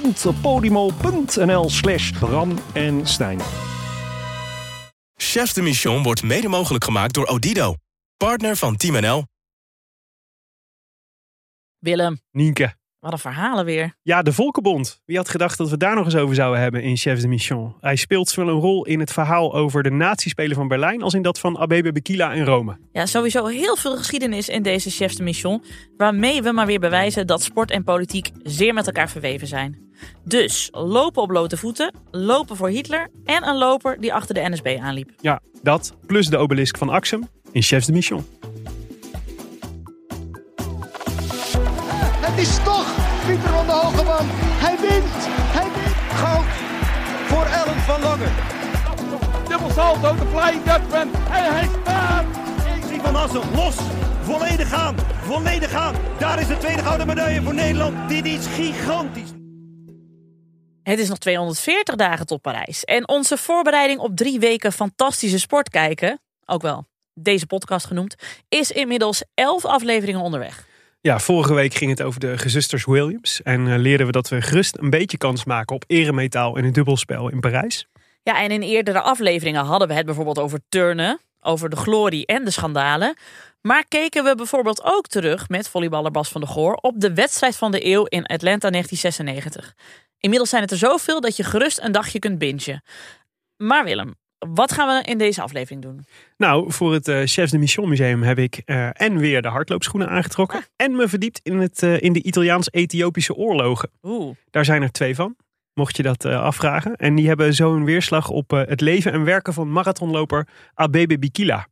www.podimo.nl slash Bram en Stijn. Chefs de Mission wordt mede mogelijk gemaakt door Odido, partner van Team NL. Willem, Nienke. Wat een verhalen weer. Ja, de Volkenbond. Wie had gedacht dat we daar nog eens over zouden hebben in Chefs de Mission? Hij speelt zowel een rol in het verhaal over de nazispelen van Berlijn... als in dat van Abebe Bikila in Rome. Ja, sowieso heel veel geschiedenis in deze Chefs de Mission, waarmee we maar weer bewijzen dat sport en politiek zeer met elkaar verweven zijn. Dus lopen op blote voeten, lopen voor Hitler en een loper die achter de NSB aanliep. Ja, dat plus de obelisk van Axum in Chefs de Mission. Hij wint. Hij wint. Goud voor Ellen van Lange. Dubbel salto, de flying Dutchman. En hij staat. Ezie van Assen, los. Volledig aan. Volledig aan. Daar is de tweede gouden medaille voor Nederland. Dit is gigantisch. Het is nog 240 dagen tot Parijs. En onze voorbereiding op drie weken fantastische sport kijken, ook wel deze podcast genoemd, is inmiddels 11 afleveringen onderweg. Ja, vorige week ging het over de gezusters Williams. En eh, leerden we dat we gerust een beetje kans maken op eremetaal in het dubbelspel in Parijs. Ja, en in eerdere afleveringen hadden we het bijvoorbeeld over turnen, over de glorie en de schandalen. Maar keken we bijvoorbeeld ook terug met volleyballer Bas van der Goor op de wedstrijd van de eeuw in Atlanta 1996. Inmiddels zijn het er zoveel dat je gerust een dagje kunt bingen. Maar Willem, wat gaan we in deze aflevering doen? Nou, voor het eh, Chefs de Mission Museum heb ik eh, en weer de hardloopschoenen aangetrokken. En me verdiept in, het, eh, in de Italiaans-Ethiopische oorlogen. Oeh, Daar zijn er twee van, mocht je dat afvragen. En die hebben zo een weerslag op het leven en werken van marathonloper Abebe Bikila.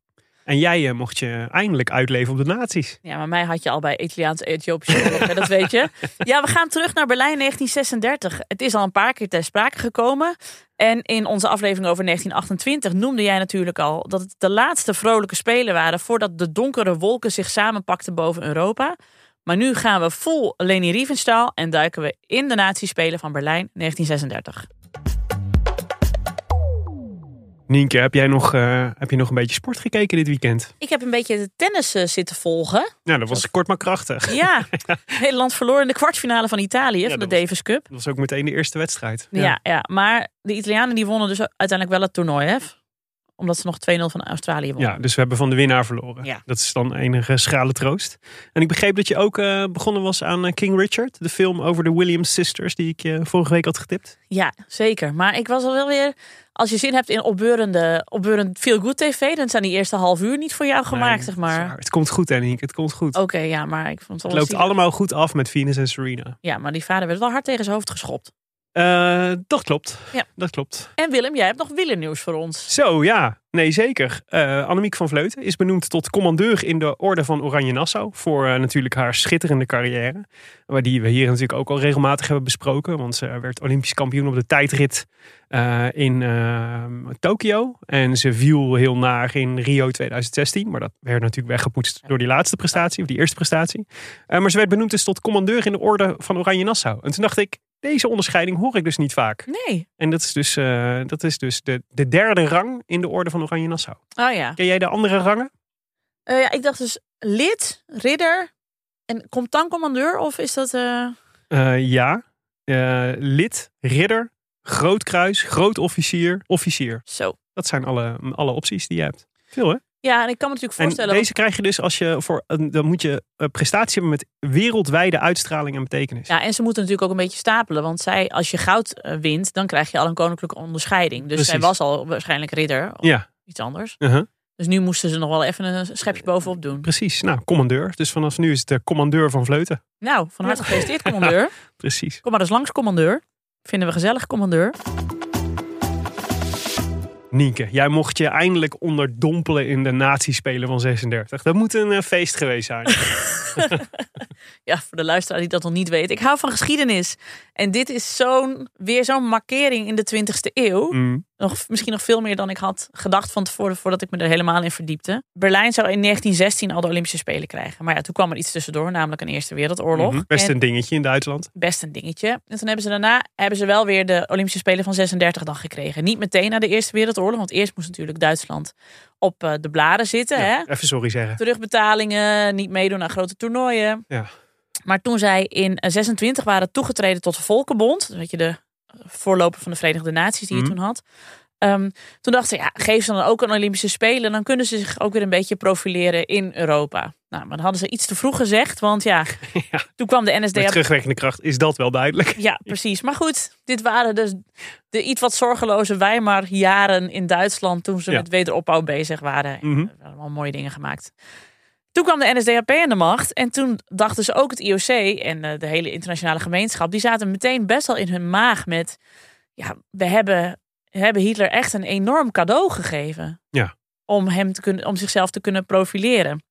En jij eh, mocht je eindelijk uitleven op de nazi's. ja, maar mij had je al bij Italiaans-Ethiopische oorlog, dat weet je. Ja, we gaan terug naar Berlijn 1936. Het is al een paar keer ter sprake gekomen. En in onze aflevering over 1928 noemde jij natuurlijk al dat het de laatste vrolijke spelen waren voordat de donkere wolken zich samenpakten boven Europa. Maar nu gaan we vol Leni Riefenstahl en duiken we in de nazispelen van Berlijn 1936. Nienke, heb jij nog, eh, heb je nog een beetje sport gekeken dit weekend? Ik heb een beetje de tennis eh, zitten volgen. Nou, dat was kort maar krachtig. Ja, Nederland verloor in de kwartfinale van Italië van de was- Davis Cup. Dat was ook meteen de eerste wedstrijd. Ja. Ja, maar de Italianen die wonnen dus uiteindelijk wel het toernooi, hè? Omdat ze nog 2-0 van Australië wonnen. Ja, dus we hebben van de winnaar verloren. Ja. Dat is dan enige schrale troost. En ik begreep dat je ook eh, begonnen was aan eh, King Richard. De film over de Williams sisters die ik je vorige week had getipt. Ja, zeker. Maar ik was al wel weer... Als je zin hebt in opbeurende, opbeurend feel-good tv... dan zijn die eerste half uur niet voor jou gemaakt, Nee, zeg maar. Het komt goed, Henk. Het komt goed. Oké, ja, maar ik vond het wel het loopt allemaal goed af met Venus en Serena. Ja, maar die vader werd wel hard tegen zijn hoofd geschopt. Eh, dat klopt. Ja. Dat klopt. En Willem, jij hebt nog wielernieuws voor ons. Zo, ja. Nee, zeker. Eh Annemiek van Vleuten is benoemd tot commandeur in de Orde van Oranje Nassau. Voor eh, natuurlijk haar schitterende carrière. Maar die we hier natuurlijk ook al regelmatig hebben besproken. Want ze werd Olympisch kampioen op de tijdrit in Tokio. En ze viel heel naar in Rio 2016. Maar dat werd natuurlijk weggepoetst door die laatste prestatie. Of die eerste prestatie. Maar ze werd benoemd dus tot commandeur in de Orde van Oranje Nassau. En toen dacht ik, deze onderscheiding hoor ik dus niet vaak. Nee. En dat is dus, eh, dat is dus de, de derde rang in de orde van Oranje Nassau. Oh ja. Ken jij de andere rangen? Eh, ja. Ik dacht dus lid, ridder en komt dan commandeur? Of is dat... eh, ja. Lid, ridder, groot kruis, groot officier, officier. Zo. Dat zijn alle, alle opties die je hebt. Veel hè? Ja, en ik kan me natuurlijk En voorstellen... deze krijg je dus als je voor dan moet je prestatie hebben met wereldwijde uitstraling en betekenis. Ja, en ze moeten natuurlijk ook een beetje stapelen. Want zij, als je goud eh, wint, dan krijg je al een koninklijke onderscheiding. Dus zij was al waarschijnlijk ridder of Ja, iets anders. uh-huh. Dus nu moesten ze nog wel even een schepje bovenop doen. precies. Nou, commandeur. Dus vanaf nu is het de commandeur van Vleuten. Nou, van harte gefeliciteerd, commandeur. Precies. Kom maar eens langs, commandeur. Vinden we gezellig, commandeur. Nienke, jij mocht je eindelijk onderdompelen in de nazispelen van 36. Dat moet een eh, feest geweest zijn. Ja, voor de luisteraar die dat nog niet weet. Ik hou van geschiedenis. En dit is zo'n, weer zo'n markering in de 20e eeuw. Mm. Nog, misschien nog veel meer dan ik had gedacht van tevoren, voordat ik me er helemaal in verdiepte. Berlijn zou in 1916 al de Olympische Spelen krijgen. Maar ja, toen kwam er iets tussendoor, namelijk een Eerste Wereldoorlog. Mhm. Best En- een dingetje in Duitsland. best een dingetje. En toen hebben ze daarna hebben ze wel weer de Olympische Spelen van 36 dan gekregen. Niet meteen na de Eerste Wereldoorlog, want eerst moest natuurlijk Duitsland op eh, de bladen zitten. Ja, hè? even sorry zeggen. Terugbetalingen, niet meedoen aan grote toernooien. Ja. Maar toen zij in eh, 26 waren toegetreden tot de Volkenbond, weet je, de voorloper van de Verenigde Naties die je Mhm. toen had. ehm, toen dachten ze, ja, geef ze dan ook een Olympische Spelen. Dan kunnen ze zich ook weer een beetje profileren in Europa. Nou, maar dan hadden ze iets te vroeg gezegd. Want ja, Ja. toen kwam de Met NSDAP terugwerkende kracht is dat wel duidelijk. ja, precies. Maar goed, dit waren dus de iets wat zorgeloze Weimar jaren in Duitsland toen ze Ja. met wederopbouw bezig waren. En werden allemaal mooie dingen gemaakt. Toen kwam de NSDAP aan de macht en toen dachten ze ook het IOC en eh, de hele internationale gemeenschap, die zaten meteen best wel in hun maag met, ja, we hebben, hebben Hitler echt een enorm cadeau gegeven. Ja. Om, hem te kunnen, om zichzelf te kunnen profileren.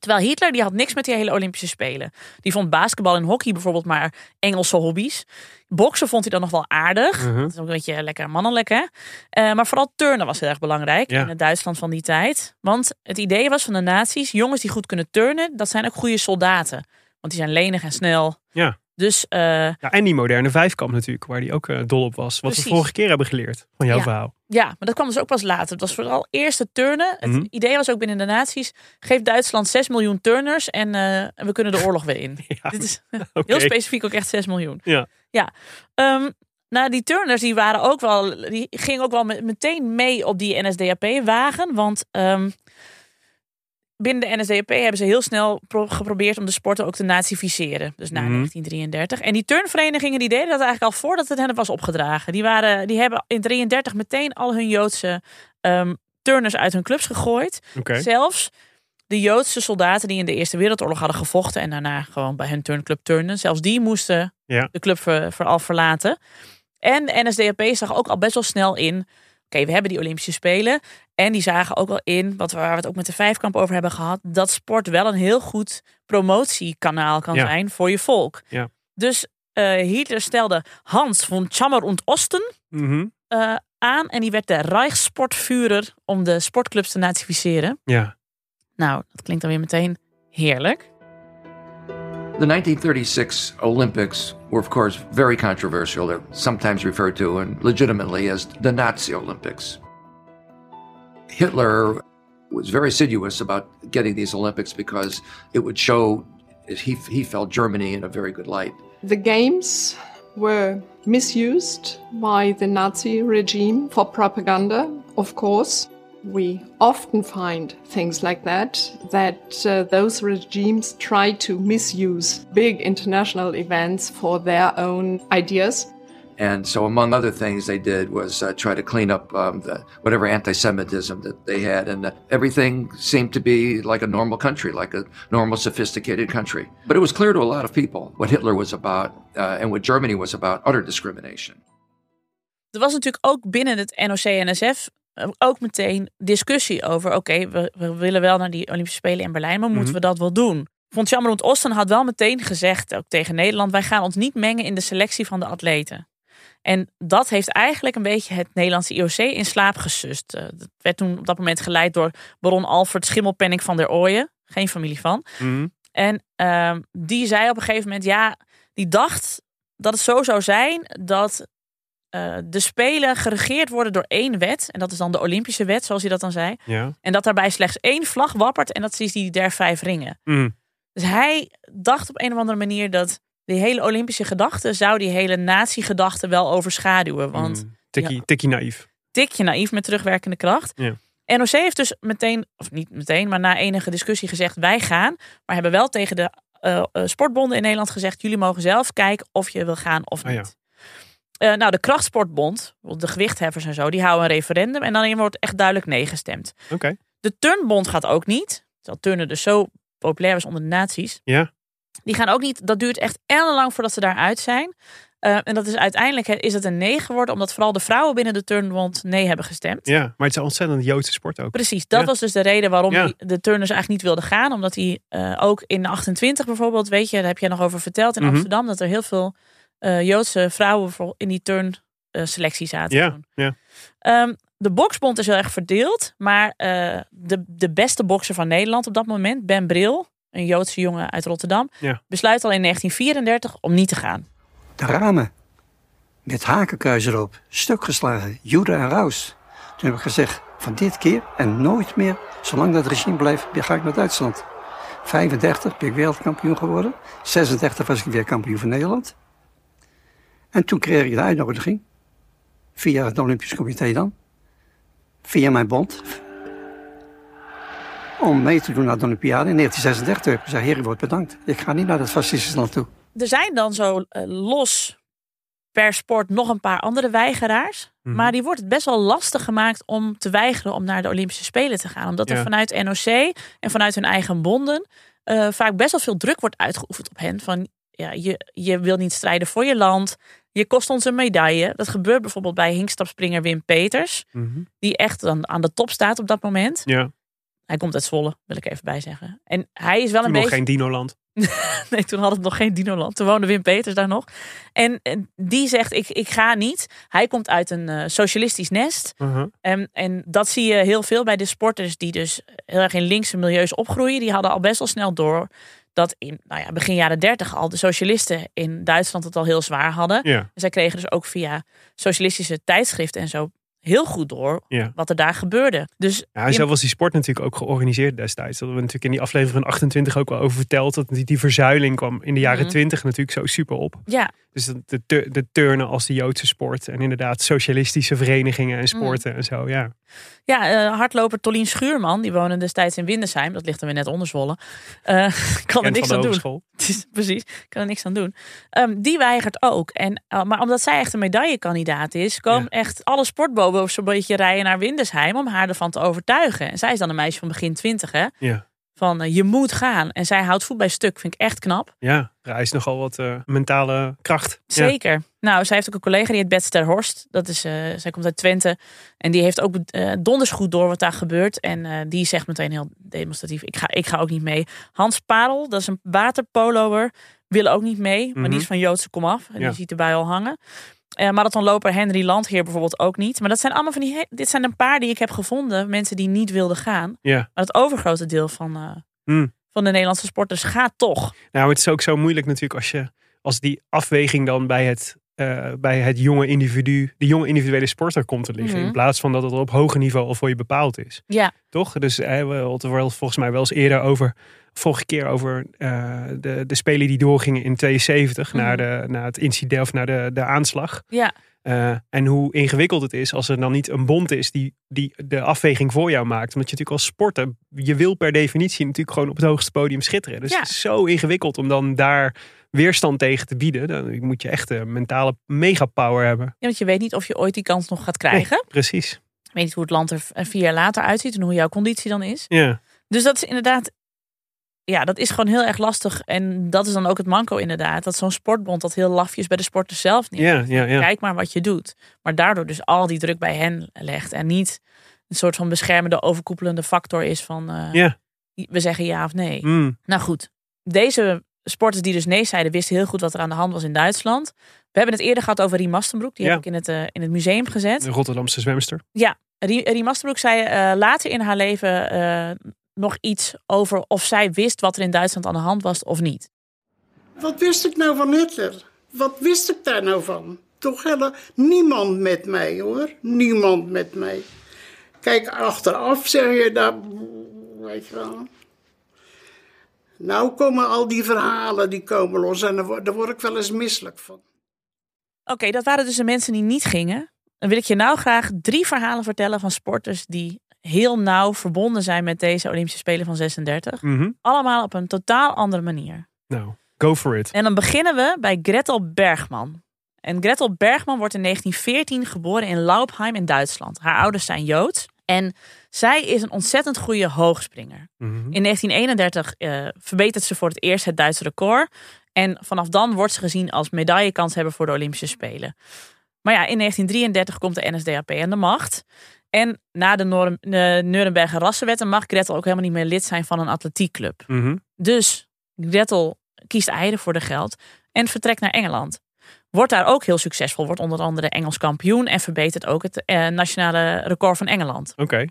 Terwijl Hitler die had niks met die hele Olympische Spelen. Die vond basketbal en hockey bijvoorbeeld maar Engelse hobby's. Boksen vond hij dan nog wel aardig. Mhm. Dat is ook een beetje lekker mannelijk, hè? Eh, maar vooral turnen was heel erg belangrijk Ja. in het Duitsland van die tijd. Want het idee was van de naties, jongens die goed kunnen turnen, dat zijn ook goede soldaten. Want die zijn lenig en snel. Ja. Dus eh, Ja, en die moderne vijfkamp natuurlijk, waar die ook eh, dol op was. Wat Precies. we vorige keer hebben geleerd van jouw Ja. verhaal. ja, maar dat kwam dus ook pas later. Het was vooral eerst het turnen. Het Mhm. idee was ook binnen de naties, geef Duitsland 6 miljoen turners en, eh, we kunnen de oorlog weer in. Ja, Dit is heel specifiek ook echt 6 miljoen. Ja. ja. Ehm, nou, die turners die waren ook wel, die gingen ook wel met- meteen mee op die NSDAP-wagen. Want ehm, binnen de NSDAP hebben ze heel snel pro- geprobeerd om de sporten ook te nazificeren. Dus na Mhm. 1933. En die turnverenigingen die deden dat eigenlijk al voordat het hen was opgedragen. Die, waren, die hebben in 33 meteen al hun Joodse ehm, turners uit hun clubs gegooid. Zelfs de Joodse soldaten die in de Eerste Wereldoorlog hadden gevochten en daarna gewoon bij hun turnclub turnen, zelfs die moesten Ja. de club ver, vooral verlaten. En de NSDAP zag ook al best wel snel in, oké, we hebben die Olympische Spelen. En die zagen ook wel in, wat we, waar we het ook met de vijfkamp over hebben gehad, dat sport wel een heel goed promotiekanaal kan Ja. zijn voor je volk. Ja. Dus eh, Hitler stelde Hans von Chammer und Osten Mhm. eh, aan en die werd de Reichssportführer om de sportclubs te nazificeren. Ja. Nou, dat klinkt dan weer meteen heerlijk. The 1936 Olympics were, of course, very controversial. They're sometimes referred to and legitimately as the Nazi Olympics. Hitler was very assiduous about getting these Olympics because it would show he, he felt Germany in a very good light. The games were misused by the Nazi regime for propaganda, of course. We often find things like that, that uh, those regimes try to misuse big international events for their own ideas. And so, among other things, they did was uh, try to clean up um, the, whatever anti-Semitism that they had, and uh, everything seemed to be like a normal country, like a normal, sophisticated country. But it was clear to a lot of people what Hitler was about uh, and what Germany was about: utter discrimination. Er was natuurlijk ook binnen het NOC-NSF ook meteen discussie over... oké, we, we willen wel naar die Olympische Spelen in Berlijn, maar moeten Mhm. we dat wel doen? Von Chammerund Osten had wel meteen gezegd, ook tegen Nederland... wij gaan ons niet mengen in de selectie van de atleten. En dat heeft eigenlijk een beetje het Nederlandse IOC in slaap gesust. Eh, Dat werd toen op dat moment geleid door baron Alfred Schimmelpenning van der Ooyen. Geen familie van. Mhm. En ehm, die zei op een gegeven moment, ja, die dacht dat het zo zou zijn dat eh, de Spelen geregeerd worden door één wet. En dat is dan de Olympische wet, zoals hij dat dan zei. Ja. En dat daarbij slechts één vlag wappert en dat is die der vijf ringen. Mhm. Dus hij dacht op een of andere manier dat die hele Olympische gedachte zou die hele natiegedachte wel overschaduwen. Want Mhm. Tikkie, Ja. tikkie naïef. tikje naïef met terugwerkende kracht. Ja. NOC heeft dus meteen, of niet meteen, maar na enige discussie gezegd: wij gaan. Maar hebben wel tegen de eh, eh, sportbonden in Nederland gezegd: jullie mogen zelf kijken of je wil gaan of Ah, ja. Eh, nou, de krachtsportbond, de gewichtheffers en zo, die houden een referendum en dan wordt echt duidelijk nee gestemd. Oké. De turnbond gaat ook niet. Terwijl turnen dus zo populair was onder de naties. Ja. Die gaan ook niet. Dat duurt echt ellenlang voordat ze daaruit zijn. Eh, en dat is uiteindelijk is het een nee geworden, omdat vooral de vrouwen binnen de turnbond nee hebben gestemd. Ja, maar het is een ontzettend Joodse sport ook. Precies, dat Ja. was dus de reden waarom Ja. die- de turners eigenlijk niet wilden gaan. Omdat hij eh, ook in 28 bijvoorbeeld, weet je, daar heb je nog over verteld in Mhm. Amsterdam, dat er heel veel eh, Joodse vrouwen in die turn eh, selectie zaten. Ja. Ehm, de boksbond is heel erg verdeeld, maar eh, de, de beste bokser van Nederland op dat moment, Ben Bril, een Joodse jongen uit Rotterdam, Ja. besluit al in 1934 om niet te gaan. De ramen. Met hakenkruis erop. Stuk geslagen. Jude en Raus. Toen heb ik gezegd, van dit keer en nooit meer, zolang dat regime blijft, ga ik naar Duitsland. 35 ben ik wereldkampioen geworden. 36 was ik weer kampioen van Nederland. En toen kreeg ik de uitnodiging. Via het Olympisch Comité dan. Via mijn bond. Om mee te doen naar de Olympiade in 1936. Toen heb ik gezegd, heer, u wordt bedankt. Ik ga niet naar dat fascistische land toe. Er zijn dan zo eh, los per sport nog een paar andere weigeraars. Mhm. Maar die wordt het best wel lastig gemaakt om te weigeren om naar de Olympische Spelen te gaan. Omdat er vanuit NOC en vanuit hun eigen bonden eh, vaak best wel veel druk wordt uitgeoefend op hen. Van ja, je, je wil niet strijden voor je land. Je kost ons een medaille. Dat gebeurt bijvoorbeeld bij hinkstapspringer Wim Peters. Mhm. Die echt dan aan de top staat op dat moment. Ja, Hij komt uit Zwolle, wil ik even bij zeggen. En hij is wel toen een nog beetje... geen Dinoland. Nee, toen had het nog geen Dinoland. Toen woonde Wim Peters daar nog. En, en die zegt, ik, ik ga niet. Hij komt uit een eh, socialistisch nest. Uh-huh. En, en dat zie je heel veel bij de sporters die dus heel erg in linkse milieus opgroeien. Die hadden al best wel snel door dat in nou ja, begin jaren dertig al de socialisten in Duitsland het al heel zwaar hadden. Ja. En zij kregen dus ook via socialistische tijdschriften en zo heel goed door Ja. wat er daar gebeurde. Dus Ja, zo was die sport natuurlijk ook georganiseerd destijds. Dat hebben we natuurlijk in die aflevering van 28 ook wel over verteld. Dat die, die verzuiling kwam in de jaren Mhm. 20 natuurlijk zo super op. ja, Dus de, de, de turnen als de Joodse sport. En inderdaad socialistische verenigingen en sporten en zo. Ja. Ja, eh, hardloper Tolien Schuurman, die woonde destijds in Windersheim. Dat ligt er weer net onder Zwolle. Eh, kan er niks aan doen. is- Precies, kan er niks aan doen. Ehm, die weigert ook. En, eh, maar omdat zij echt een medaillekandidaat is, komen echt alle sportbobo's zo'n beetje rijden naar Windersheim om haar ervan te overtuigen. En zij is dan een meisje van begin twintig, hè? Ja. Van eh, je moet gaan. En zij houdt voet bij stuk, vind ik echt knap. Ja, hij is nogal wat eh, mentale kracht. Ja. Zeker. Nou, zij heeft ook een collega die heet Bets ter Horst. Dat is, eh, zij komt uit Twente. En die heeft ook donders goed door wat daar gebeurt. En die zegt meteen heel demonstratief, ik ga, ik ga ook niet mee. Hans Parel, dat is een waterpoloer, wil ook niet mee. Maar Mhm. die is van Joodse komaf. En Ja. die ziet erbij al hangen. Eh marathonloper Henry Landheer bijvoorbeeld ook niet. Maar dat zijn allemaal van die... Dit zijn een paar die ik heb gevonden. Mensen die niet wilden gaan. Ja. Maar het overgrote deel van, eh, Hmm. van de Nederlandse sporters gaat toch. Nou, het is ook zo moeilijk natuurlijk als je als die afweging dan bij het, eh, bij het jonge individu, de jonge individuele sporter komt te liggen. Mhm. In plaats van dat het op hoger niveau al voor je bepaald is. Ja. Toch? Dus we hadden er volgens mij wel eens eerder over, vorige keer over eh, de, de spelen die doorgingen in 72 naar, Mhm. de, naar het incident of naar de, de aanslag. Ja. Eh, en hoe ingewikkeld het is als er dan niet een bond is die, die de afweging voor jou maakt. Omdat je natuurlijk als sporter, je wil per definitie natuurlijk gewoon op het hoogste podium schitteren. Dus Ja. het is zo ingewikkeld om dan daar weerstand tegen te bieden. Dan moet je echt een mentale megapower hebben. Ja, want je weet niet of je ooit die kans nog gaat krijgen. Nee, precies. Weet niet hoe het land er v- vier jaar later uitziet en hoe jouw conditie dan is. Ja. Dus dat is inderdaad, ja, dat is gewoon heel erg lastig. En dat is dan ook het manco inderdaad. Dat zo'n sportbond dat heel lafjes bij de sporters zelf neemt. Ja, ja, ja. Kijk maar wat je doet. Maar daardoor dus al die druk bij hen legt. En niet een soort van beschermende, overkoepelende factor is van eh, Ja. we zeggen ja of nee. Mm. Nou goed, deze sporters die dus nee zeiden, wisten heel goed wat er aan de hand was in Duitsland. We hebben het eerder gehad over Rie Mastenbroek. Die Ja. heb ik in het, eh, in het museum gezet. De Rotterdamse zwemster. Ja, Rie, Rie Masterbroek zei eh, later in haar leven nog iets over of zij wist wat er in Duitsland aan de hand was of niet. Wat wist ik nou van Hitler? Wat wist ik daar nou van? Toch helemaal niemand met mij hoor. Niemand met mij. Kijk, achteraf zeg je dat. Weet je wel. Nou komen al die verhalen die komen los en daar word, ik wel eens misselijk van. Oké, dat waren dus de mensen die niet gingen. Dan wil ik je nou graag drie verhalen vertellen van sporters die heel nauw verbonden zijn met deze Olympische Spelen van 36. Mhm. Allemaal op een totaal andere manier. Nou, go for it. En dan beginnen we bij Gretel Bergman. En Gretel Bergman wordt in 1914 geboren in Laupheim in Duitsland. Haar ouders zijn Joods. En zij is een ontzettend goede hoogspringer. Mhm. In 1931 eh, verbetert ze voor het eerst het Duitse record. En vanaf dan wordt ze gezien als medaillekans voor de Olympische Spelen. Maar ja, in 1933 komt de NSDAP aan de macht. En na de, Nor- de Nuremberger rassenwetten mag Gretel ook helemaal niet meer lid zijn van een atletiekclub. Mhm. Dus Gretel kiest eigenlijk voor de geld en vertrekt naar Engeland. Wordt daar ook heel succesvol, wordt onder andere Engels kampioen en verbetert ook het eh, nationale record van Engeland. Oké.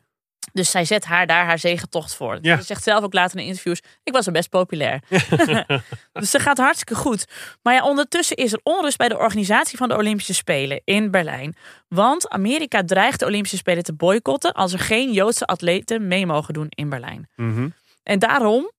Dus zij zet haar daar haar zegentocht voor. Ja. Ze zegt zelf ook later in interviews: ik was er best populair. dus ze gaat hartstikke goed. Maar ja, ondertussen is er onrust bij de organisatie van de Olympische Spelen in Berlijn. Want Amerika dreigt de Olympische Spelen te boycotten als er geen Joodse atleten mee mogen doen in Berlijn. Mhm. En daarom,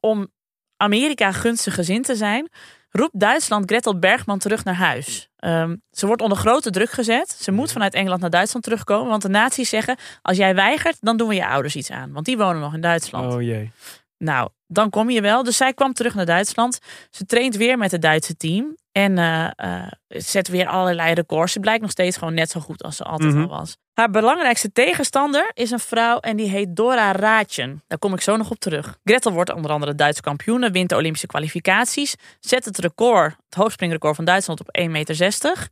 om Amerika gunstig gezind te zijn, roept Duitsland Gretel Bergman terug naar huis. Ehm, ze wordt onder grote druk gezet. Ze moet vanuit Engeland naar Duitsland terugkomen. Want de nazi's zeggen, als jij weigert, dan doen we je ouders iets aan. Want die wonen nog in Duitsland. Oh jee. Nou, dan kom je wel. Dus zij kwam terug naar Duitsland. Ze traint weer met het Duitse team. En eh, eh, zet weer allerlei records. Ze blijkt nog steeds gewoon net zo goed als ze altijd Mhm. al was. Haar belangrijkste tegenstander is een vrouw en die heet Dora Raatjen. Daar kom ik zo nog op terug. Gretel wordt onder andere Duitse kampioene, wint de Olympische kwalificaties, zet het record, het hoogspringrecord van Duitsland op 1,60 meter.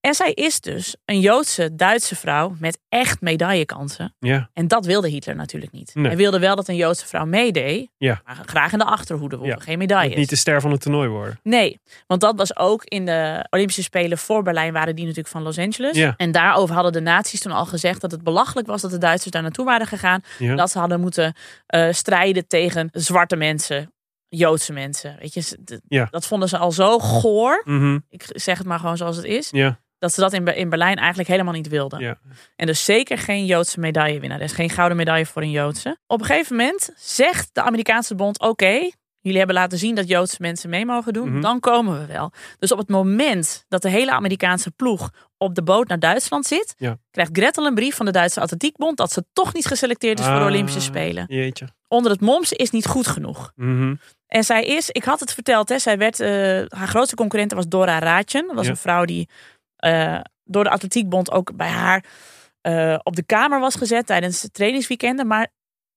En zij is dus een Joodse Duitse vrouw met echt medaillekansen. Ja. En dat wilde Hitler natuurlijk niet. Nee. Hij wilde wel dat een Joodse vrouw meedeed, Ja. maar graag in de achterhoede, Ja. geen medailles. Niet de ster van het toernooi worden. Nee, want dat was ook in de Olympische Spelen voor Berlijn waren die natuurlijk van Los Angeles. Ja. En daarover hadden de nazi's toen al gezegd dat het belachelijk was dat de Duitsers daar naartoe waren gegaan. Ja. Dat ze hadden moeten eh, strijden tegen zwarte mensen, Joodse mensen. Weet je, Ja. dat vonden ze al zo goor. Mhm. Ik zeg het maar gewoon zoals het is. Ja. Dat ze dat in, in Berlijn eigenlijk helemaal niet wilden. Ja. En dus zeker geen Joodse medaillewinnaar. Er is geen gouden medaille voor een Joodse. Op een gegeven moment zegt de Amerikaanse bond: Oké, jullie hebben laten zien dat Joodse mensen mee mogen doen. Mhm. Dan komen we wel. Dus op het moment dat de hele Amerikaanse ploeg op de boot naar Duitsland zit, Ja. krijgt Gretel een brief van de Duitse Atletiekbond dat ze toch niet geselecteerd is voor de Ah, Olympische Spelen. Jeetje. Onder het mom, ze is niet goed genoeg. Mhm. En zij is, ik had het verteld, hè, zij werd, eh, haar grootste concurrente was Dora Raatjen. Dat was Ja. een vrouw die door de Atletiekbond ook bij haar eh, op de kamer was gezet tijdens de trainingsweekenden. Maar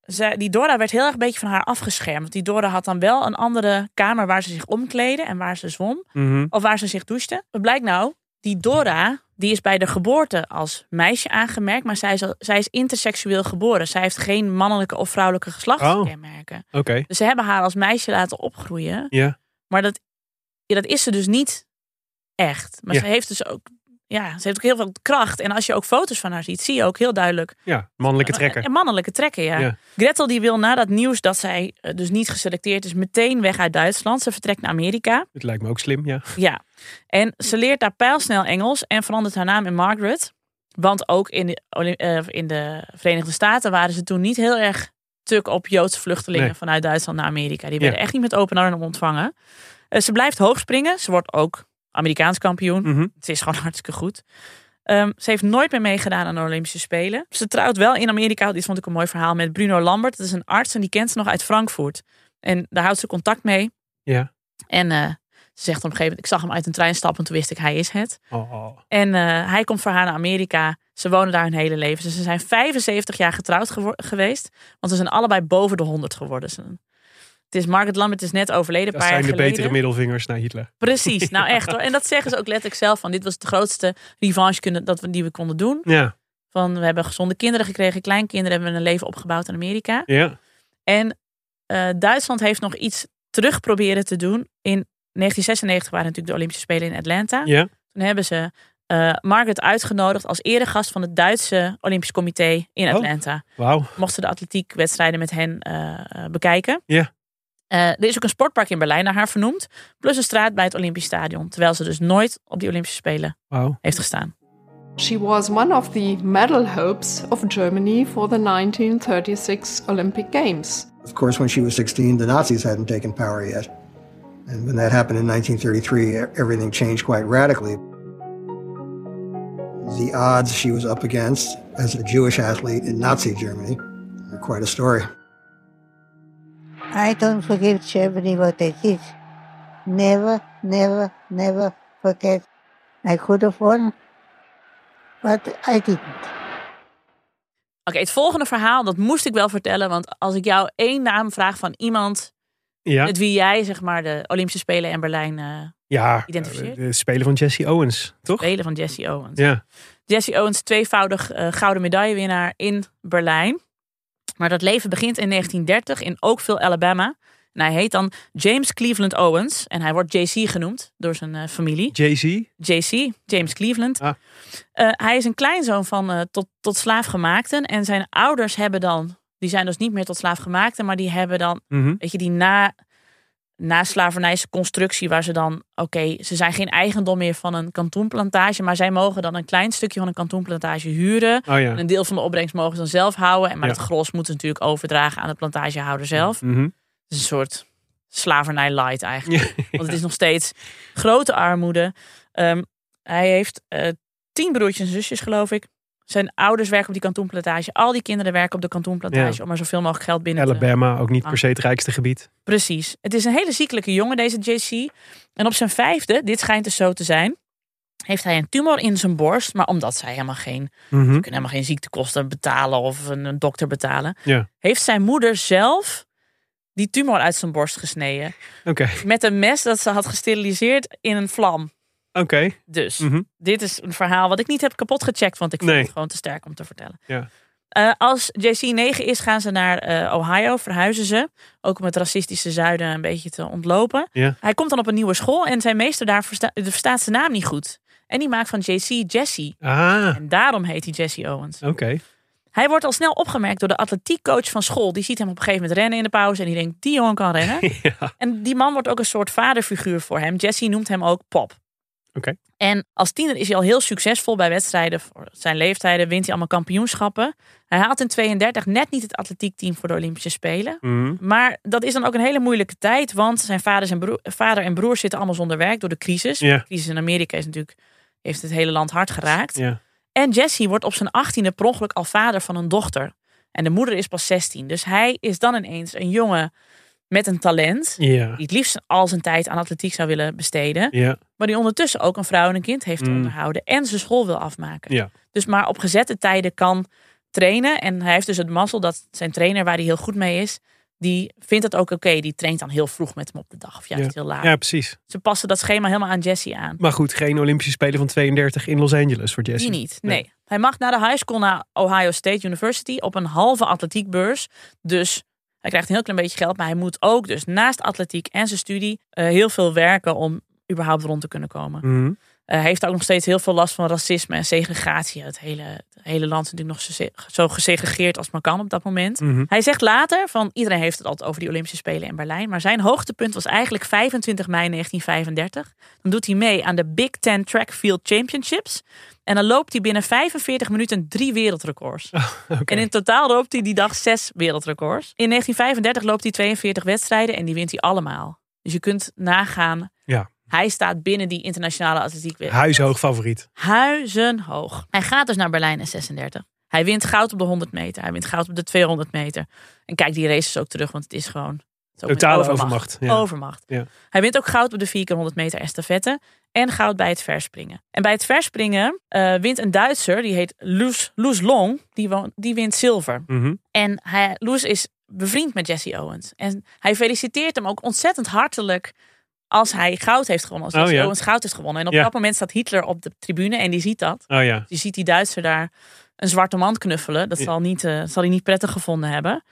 zij, die Dora werd heel erg een beetje van haar afgeschermd. Die Dora had dan wel een andere kamer waar ze zich omkleden en waar ze zwom. Mhm. Of waar ze zich douchte. Wat blijkt nou? Die Dora, die is bij de geboorte als meisje aangemerkt. Maar zij is, zij is interseksueel geboren. Zij heeft geen mannelijke of vrouwelijke geslachtskenmerken. Oké. Dus ze hebben haar als meisje laten opgroeien. Ja. Maar dat, ja, dat is ze dus niet echt. Maar Ja. ze heeft dus ook, ja, ze heeft ook heel veel kracht. En als je ook foto's van haar ziet, zie je ook heel duidelijk Ja. Mannelijke trekker. en mannelijke trekken, ja. Ja. Gretel die wil na dat nieuws dat zij eh, dus niet geselecteerd is, meteen weg uit Duitsland. Ze vertrekt naar Amerika. Het lijkt me ook slim, ja. Ja. En ze leert daar pijlsnel Engels en verandert haar naam in Margaret. Want ook in de, eh, in de Verenigde Staten waren ze toen niet heel erg tuk op Joodse vluchtelingen Nee. vanuit Duitsland naar Amerika. Die Ja. werden echt niet met open armen ontvangen. Eh, ze blijft hoog springen. Ze wordt ook Amerikaans kampioen. Mhm. Ze is gewoon hartstikke goed. Ehm, ze heeft nooit meer meegedaan aan de Olympische Spelen. Ze trouwt wel in Amerika, dit vond ik een mooi verhaal, met Bruno Lambert. Dat is een arts en die kent ze nog uit Frankfurt. En daar houdt ze contact mee. Ja. En eh, ze zegt op een gegeven moment, ik zag hem uit een trein stappen en toen wist ik, hij is het. Oh. En eh, hij komt voor haar naar Amerika. Ze wonen daar hun hele leven. Dus ze zijn 75 jaar getrouwd geweest. Want ze zijn allebei boven de 100 geworden. Ze- Het is Margaret Lambert is net overleden, Dat paar zijn de geleden. betere middelvingers naar Hitler. Precies, nou echt hoor. En dat zeggen ze ook letterlijk zelf van. Dit was de grootste revanche kunnen, dat we, die we konden doen. Ja. Van we hebben gezonde kinderen gekregen, kleinkinderen hebben we een leven opgebouwd in Amerika. Ja. En eh, Duitsland heeft nog iets terug proberen te doen. In 1996 waren natuurlijk de Olympische Spelen in Atlanta. Ja. Toen hebben ze eh, Margaret uitgenodigd als eregast van het Duitse Olympisch Comité in Oh. Atlanta. Wauw. Mochten de atletiekwedstrijden met hen eh, bekijken. Ja. Eh, er is ook een sportpark in Berlijn naar haar vernoemd. Plus een straat bij het Olympisch Stadion. Terwijl ze dus nooit op die Olympische Spelen heeft gestaan. She was one of the medal hopes of Germany for the 1936 Olympic Games. Of course, when she was 16, the Nazis hadn't taken power yet. And when that happened in 1933, e- everything changed quite radically. The odds she was up against as a Jewish athlete in Nazi Germany are quite a story. I don't forgive Germany what they did. Never, never, never forget. I could have won, but I didn't. Oké, het volgende verhaal, dat moest ik wel vertellen. Want als ik jou één naam vraag van iemand Ja, met wie jij zeg maar de Olympische Spelen in Berlijn eh ja identificeert. de spelen van Jesse Owens, toch? Spelen van Jesse Owens. Ja. Jesse Owens, tweevoudig eh, gouden medaillewinnaar in Berlijn. Maar dat leven begint in 1930 in Oakville, Alabama. En hij heet dan James Cleveland Owens. En hij wordt JC genoemd door zijn eh, familie. Jay-Z. JC, James Cleveland. Ah. Eh, hij is een kleinzoon van eh, tot, tot slaafgemaakten. En zijn ouders hebben dan, die zijn dus niet meer tot slaafgemaakten, maar die hebben dan, Mhm. weet je, die na, na slavernijse constructie, waar ze dan, oké, ze zijn geen eigendom meer van een kantoenplantage, maar zij mogen dan een klein stukje van een kantoenplantage huren. Oh ja. En een deel van de opbrengst mogen ze dan zelf houden. En maar Ja. het gros moeten ze natuurlijk overdragen aan de plantagehouder zelf. Het is een soort slavernij light eigenlijk. Want het is nog steeds grote armoede. Ehm, hij heeft eh, tien broertjes en zusjes, geloof ik. Zijn ouders werken op die kantoenplantage. Al die kinderen werken op de kantoenplantage Ja. om er zoveel mogelijk geld binnen te Alabama, ook niet Ah. per se het rijkste gebied. Precies. Het is een hele ziekelijke jongen, deze JC. En op zijn vijfde, dit schijnt dus zo te zijn, heeft hij een tumor in zijn borst. Maar omdat zij helemaal geen, Mhm. ze kunnen helemaal geen ziektekosten betalen of een, een dokter betalen, Ja, heeft zijn moeder zelf die tumor uit zijn borst gesneden. Met een mes dat ze had gesteriliseerd in een vlam. Oké. Dus Mhm. dit is een verhaal wat ik niet heb kapot gecheckt, want ik vond Nee. het gewoon te sterk om te vertellen. Ja. Eh, als JC 9 is, gaan ze naar eh, Ohio, verhuizen ze. Ook om het racistische zuiden een beetje te ontlopen. Ja. Hij komt dan op een nieuwe school en zijn meester daar versta- verstaat zijn naam niet goed. En die maakt van JC Jesse. Ah, En daarom heet hij Jesse Owens. oké. Hij wordt al snel opgemerkt door de atletiekcoach van school. Die ziet hem op een gegeven moment rennen in de pauze. En die denkt, die jongen kan rennen. Ja. En die man wordt ook een soort vaderfiguur voor hem. Jesse noemt hem ook Pop. En als tiener is hij al heel succesvol bij wedstrijden. Voor zijn leeftijden wint hij allemaal kampioenschappen. Hij haalt in 32 net niet het atletiekteam voor de Olympische Spelen. Mhm. Maar dat is dan ook een hele moeilijke tijd. Want zijn vader en, broer, vader en broer zitten allemaal zonder werk door de crisis. De crisis in Amerika is natuurlijk, heeft het hele land hard geraakt. En Jesse wordt op zijn achttiende per ongeluk al vader van een dochter. En de moeder is pas 16. Dus hij is dan ineens een jongen met een talent. Ja. Die het liefst al zijn tijd aan atletiek zou willen besteden. Ja. Maar die ondertussen ook een vrouw en een kind heeft te Mm. onderhouden. En zijn school wil afmaken. Ja. Dus maar op gezette tijden kan trainen. En hij heeft dus het mazzel dat zijn trainer, waar hij heel goed mee is, die vindt het ook oké. Die traint dan heel vroeg met hem op de dag. Of juist Ja. heel laat. ja, precies. Ze passen dat schema helemaal aan Jesse aan. Maar goed, geen Olympische Spelen van 32 in Los Angeles voor Jesse. Die niet, nee. Hij mag na de high school naar Ohio State University op een halve atletiekbeurs. Dus hij krijgt een heel klein beetje geld. Maar hij moet ook dus naast atletiek en zijn studie eh, heel veel werken om überhaupt rond te kunnen komen. Mhm. Eh, hij heeft ook nog steeds heel veel last van racisme en segregatie. Het hele, hele land is natuurlijk nog zo, gesegregeerd als maar kan op dat moment. Mhm. Hij zegt later van iedereen heeft het altijd over die Olympische Spelen in Berlijn. Maar zijn hoogtepunt was eigenlijk 25 mei 1935. Dan doet hij mee aan de Big Ten Track Field Championships. En dan loopt hij binnen 45 minuten drie wereldrecords. En in totaal loopt hij die dag zes wereldrecords. In 1935 loopt hij 42 wedstrijden en die wint hij allemaal. Dus je kunt nagaan, hij staat binnen die internationale atletiek. huishoog favoriet. Huizenhoog. Hij gaat dus naar Berlijn in 36. Hij wint goud op de 100 meter. Hij wint goud op de 200 meter. En kijk die races ook terug, want het is gewoon... Totale overmacht, ja. Overmacht. Ja. Hij wint ook goud op de 4 keer 100 meter estafette. En goud bij het verspringen. En bij het verspringen eh, wint een Duitser, die heet Loes, Loes Long. Die, die wint zilver. Mhm. En hij, Loes is bevriend met Jesse Owens. En hij feliciteert hem ook ontzettend hartelijk als hij goud heeft gewonnen. Als Oh, ja. Owens goud heeft gewonnen. En op Ja. dat moment staat Hitler op de tribune en die ziet dat. Oh ja. Je ziet die Duitser daar een zwarte man knuffelen. Dat zal, niet, eh, zal hij niet prettig gevonden hebben.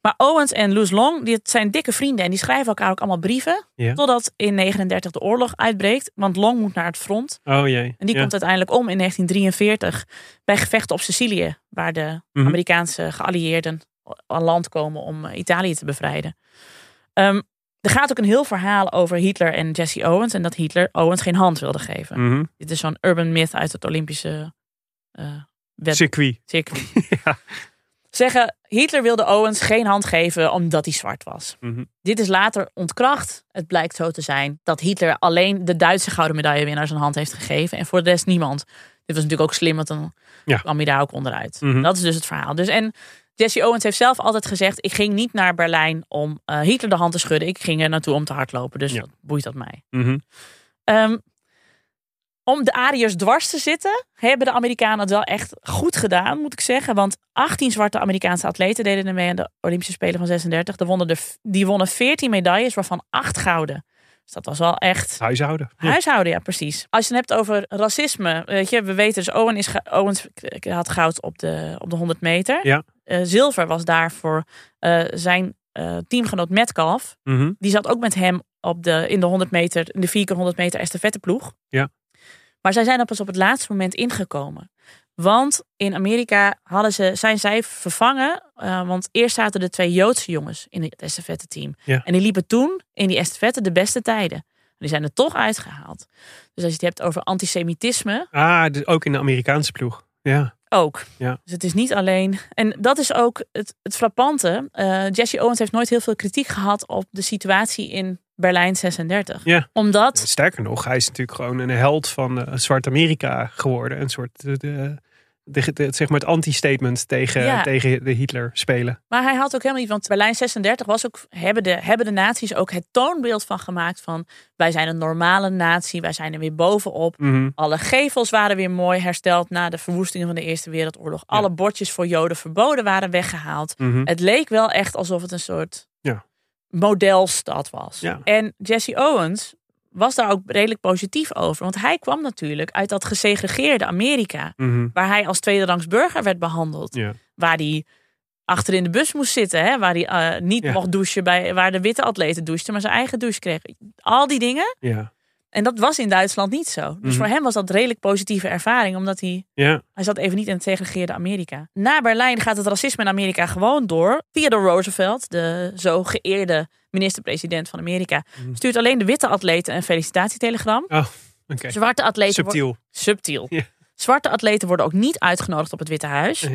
Maar Owens en Loes Long, die zijn dikke vrienden. En die schrijven elkaar ook allemaal brieven. Totdat in 39 de oorlog uitbreekt. Want Long moet naar het front. Oh jee. En die komt uiteindelijk om in 1943 bij gevechten op Sicilië. Waar de Mhm. Amerikaanse geallieerden aan land komen om eh, Italië te bevrijden. Ehm, er gaat ook een heel verhaal over Hitler en Jesse Owens. En dat Hitler Owens geen hand wilde geven. Mhm. Dit is zo'n urban myth uit het Olympische wet- Circuit. circuit. Zeggen, Hitler wilde Owens geen hand geven omdat hij zwart was. Mhm. Dit is later ontkracht. Het blijkt zo te zijn dat Hitler alleen de Duitse gouden medaillewinnaar zijn hand heeft gegeven. En voor de rest niemand. Dit was natuurlijk ook slim, want dan Ja. kwam hij daar ook onderuit. Mhm. Dat is dus het verhaal. Dus en Jesse Owens heeft zelf altijd gezegd: ik ging niet naar Berlijn om eh, Hitler de hand te schudden. Ik ging er naartoe om te hardlopen. Dus Ja. wat boeit dat mij? Mhm. Ehm, Om de Ariërs dwars te zitten, hebben de Amerikanen het wel echt goed gedaan, moet ik zeggen. Want 18 zwarte Amerikaanse atleten deden er mee aan de Olympische Spelen van 36. Die wonnen, de, die wonnen 14 medailles, waarvan 8 gouden. Dus dat was wel echt. Huishouden. Ja. Huishouden, ja, precies. Als je het hebt over racisme, weet je, we weten dus, Owen is, Owens had goud op de, op de 100 meter. Ja. Uh, zilver was daar voor uh, zijn uh, teamgenoot Metcalf. Mm -hmm. Die zat ook met hem op de, in de 100 meter, in de 4 keer 100 meter estafetteploeg. Ja. Maar zij zijn pas op het laatste moment ingekomen. Want in Amerika hadden ze, zijn zij vervangen. Uh, want eerst zaten er twee Joodse jongens in het estafette team. Ja. En die liepen toen in die estafette de beste tijden. Die zijn er toch uitgehaald. Dus als je het hebt over antisemitisme. Ah, dus ook in de Amerikaanse ploeg. Ja. Ook. Ja. Dus het is niet alleen. En dat is ook het, het frappante. Uh, Jesse Owens heeft nooit heel veel kritiek gehad op de situatie in Berlijn 36. Ja. Omdat. Sterker nog, hij is natuurlijk gewoon een held van uh, Zwart-Amerika geworden. Een soort. De, de, de, de, zeg maar het anti-statement tegen, Ja. tegen de Hitler spelen. Maar hij had ook helemaal niet, want Berlijn 36 was ook, hebben de, hebben de naties ook het toonbeeld van gemaakt van wij zijn een normale natie, wij zijn er weer bovenop. Mhm. Alle gevels waren weer mooi hersteld na de verwoestingen van de Eerste Wereldoorlog. Alle bordjes voor Joden verboden waren weggehaald. Mhm. Het leek wel echt alsof het een soort. Modelstad was. Ja. En Jesse Owens was daar ook redelijk positief over. Want hij kwam natuurlijk uit dat gesegregeerde Amerika. Mhm. Waar hij als tweederangs burger werd behandeld. Ja. Waar hij achter in de bus moest zitten. Hè? Waar hij eh, niet Ja. mocht douchen bij waar de witte atleten douchten. Maar zijn eigen douche kreeg. Al die dingen. Ja. En dat was in Duitsland niet zo. Dus Mhm. voor hem was dat redelijk positieve ervaring. Omdat hij Ja. hij zat even niet in het segregeerde Amerika. Na Berlijn gaat het racisme in Amerika gewoon door. Theodore Roosevelt, de zo geëerde minister-president van Amerika, stuurt alleen de witte atleten een felicitatietelegram. Oh. Zwarte atleten Subtiel. subtiel. Zwarte atleten worden ook niet uitgenodigd op het Witte Huis.